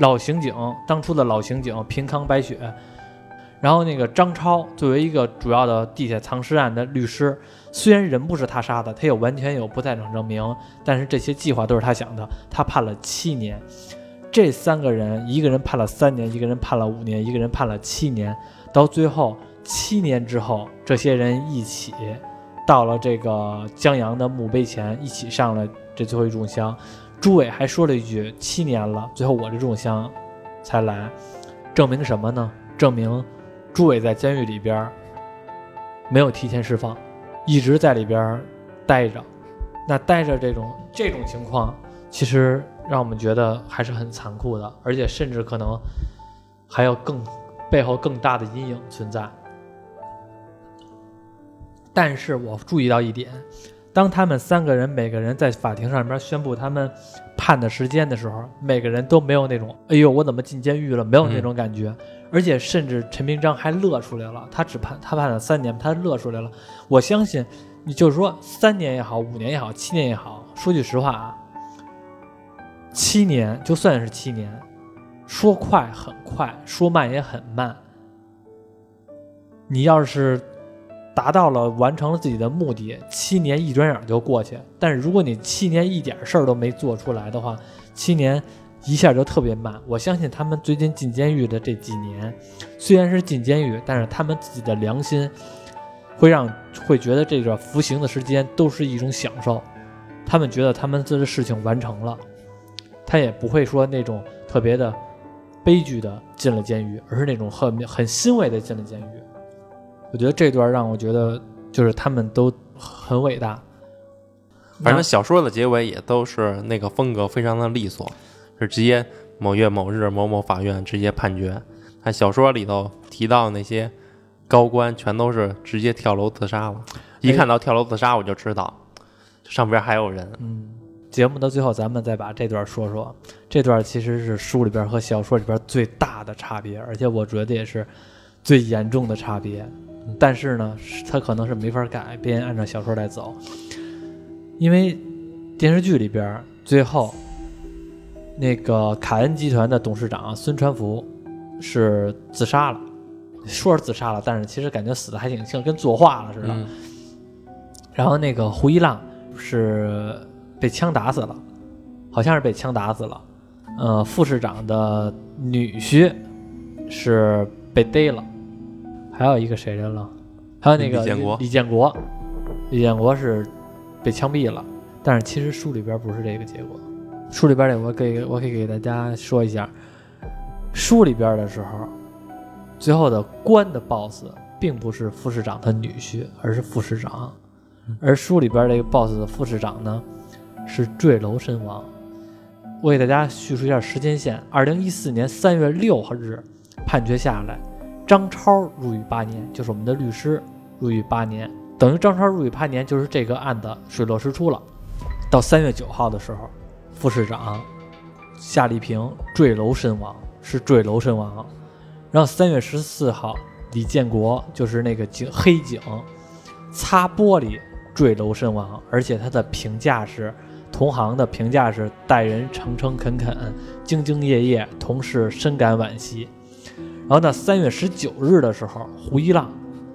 老刑警，当初的老刑警平康白雪。然后那个张超作为一个主要的地下藏尸案的律师，虽然人不是他杀的，他有完全有不在场证明，但是这些计划都是他想的。他判了七年，这三个人，一个人判了三年，一个人判了五年，一个人判了七年。到最后七年之后，这些人一起到了这个江阳的墓碑前，一起上了这最后一炷香。朱伟还说了一句：“七年了，最后我这炷香才来，证明什么呢？证明。”朱伟在监狱里边没有提前释放，一直在里边待着。那待着这种这种情况，其实让我们觉得还是很残酷的，而且甚至可能还有更背后更大的阴影存在。但是我注意到一点，当他们三个人每个人在法庭上面宣布他们判的时间的时候，每个人都没有那种“哎呦，我怎么进监狱了”没有那种感觉。而且甚至陈明章还乐出来了，他只判他判了三年，他乐出来了。我相信，你就是说三年也好，五年也好，七年也好，说句实话啊，七年就算是七年，说快很快，说慢也很慢。你要是达到了完成了自己的目的，七年一转眼就过去。但是如果你七年一点事儿都没做出来的话，七年。一下就特别慢，我相信他们最近进监狱的这几年，虽然是进监狱，但是他们自己的良心会让会觉得这个服刑的时间都是一种享受，他们觉得他们这个事情完成了，他也不会说那种特别的悲剧的进了监狱，而是那种很很欣慰的进了监狱。我觉得这段让我觉得就是他们都很伟大。反正小说的结尾也都是那个风格非常的利索。是直接某月某日某某法院直接判决。看小说里头提到那些高官，全都是直接跳楼自杀了。一看到跳楼自杀，我就知道上边还有人。嗯，节目的最后，咱们再把这段说说。这段其实是书里边和小说里边最大的差别，而且我觉得也是最严重的差别。但是呢，他可能是没法改变，按照小说来走，因为电视剧里边最后那个凯恩集团的董事长孙传福是自杀了，说是自杀了，但是其实感觉死的还挺像跟作画了似的。嗯然后那个胡一浪是被枪打死了，好像是被枪打死了。呃，副市长的女婿是被逮了，还有一个谁来了？还有那个李建国李建国，李建国是被枪毙了。但是其实书里边不是这个结果，书里边的我给我可以给大家说一下，书里边的时候，最后的官的 BOSS 并不是副市长的女婿，而是副市长。而书里边这个 BOSS 的副市长呢，是坠楼身亡。我给大家叙述一下时间线：二零一四年三月六号日，判决下来，张超入狱八年，就是我们的律师入狱八年，等于张超入狱八年，就是这个案子水落石出了。到三月九号的时候，副市长夏丽萍坠楼身亡，是坠楼身亡。然后三月十四号，李建国就是那个警黑警，擦玻璃坠楼身亡，而且他的评价是，同行的评价是待人诚诚恳恳、兢兢业业，同事深感惋惜。然后呢三月十九日的时候，胡一浪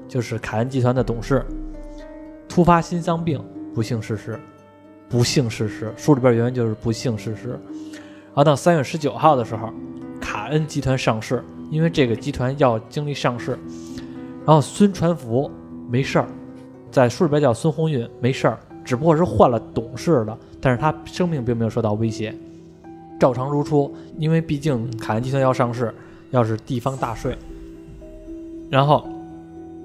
就是凯恩集团的董事，突发心脏病，不幸逝世。不幸逝世，书里边原文就是不幸逝世。然后到三月十九号的时候，卡恩集团上市，因为这个集团要经历上市。然后孙传福没事儿，在书里边叫孙鸿运没事儿，只不过是换了董事了，但是他生命并没有受到威胁，照常如初。因为毕竟卡恩集团要上市，要是地方大税。然后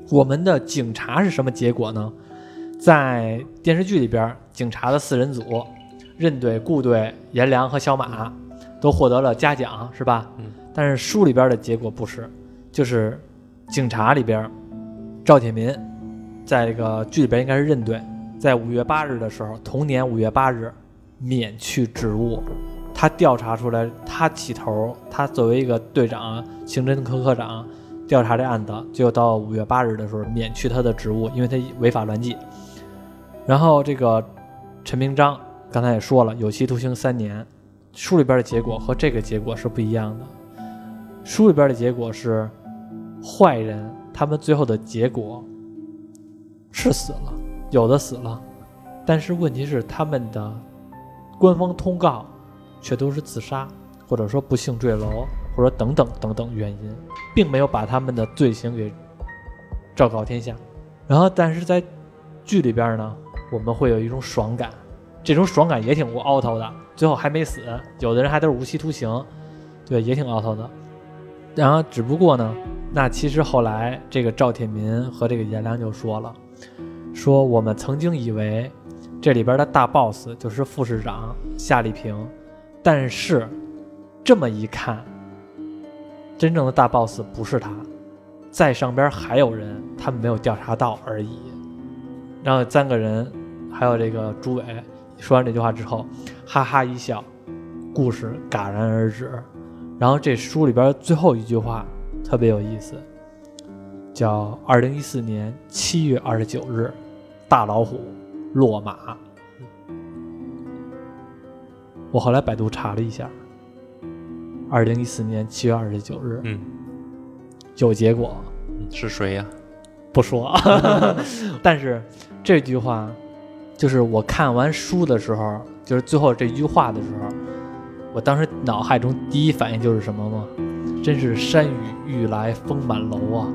我们的警察是什么结果呢？在电视剧里边，警察的四人组，任队、顾队、颜良和小马都获得了嘉奖，是吧？嗯。但是书里边的结果不是，就是警察里边，赵铁民在这个剧里边应该是任队，在五月八日的时候，同年五月八日免去职务。他调查出来，他起头，他作为一个队长、刑侦科科长调查这案子，结果到五月八日的时候免去他的职务，因为他违法乱纪。然后这个陈明章刚才也说了，有期徒刑三年。书里边的结果和这个结果是不一样的。书里边的结果是，坏人他们最后的结果是死了，有的死了，但是问题是他们的官方通告却都是自杀，或者说不幸坠楼，或者等等等等原因，并没有把他们的罪行给昭告天下。然后，但是在剧里边呢，我们会有一种爽感，这种爽感也挺 out 的。最后还没死，有的人还都是无期徒刑，对，也挺 out 的。然后只不过呢，那其实后来这个赵铁民和这个颜良就说了，说我们曾经以为这里边的大 boss 就是副市长夏丽萍，但是这么一看，真正的大 boss 不是他，在上边还有人，他们没有调查到而已。然后三个人，还有这个朱伟，说完这句话之后，哈哈一笑，故事戛然而止。然后这书里边最后一句话特别有意思，叫“二零一四年七月二十九日，大老虎落马”。我后来百度查了一下，二零一四年七月二十九日嗯，有结果，是谁呀？不说。但是这句话，就是我看完书的时候，就是最后这句话的时候，我当时脑海中第一反应就是什么吗？真是山雨欲来风满楼啊！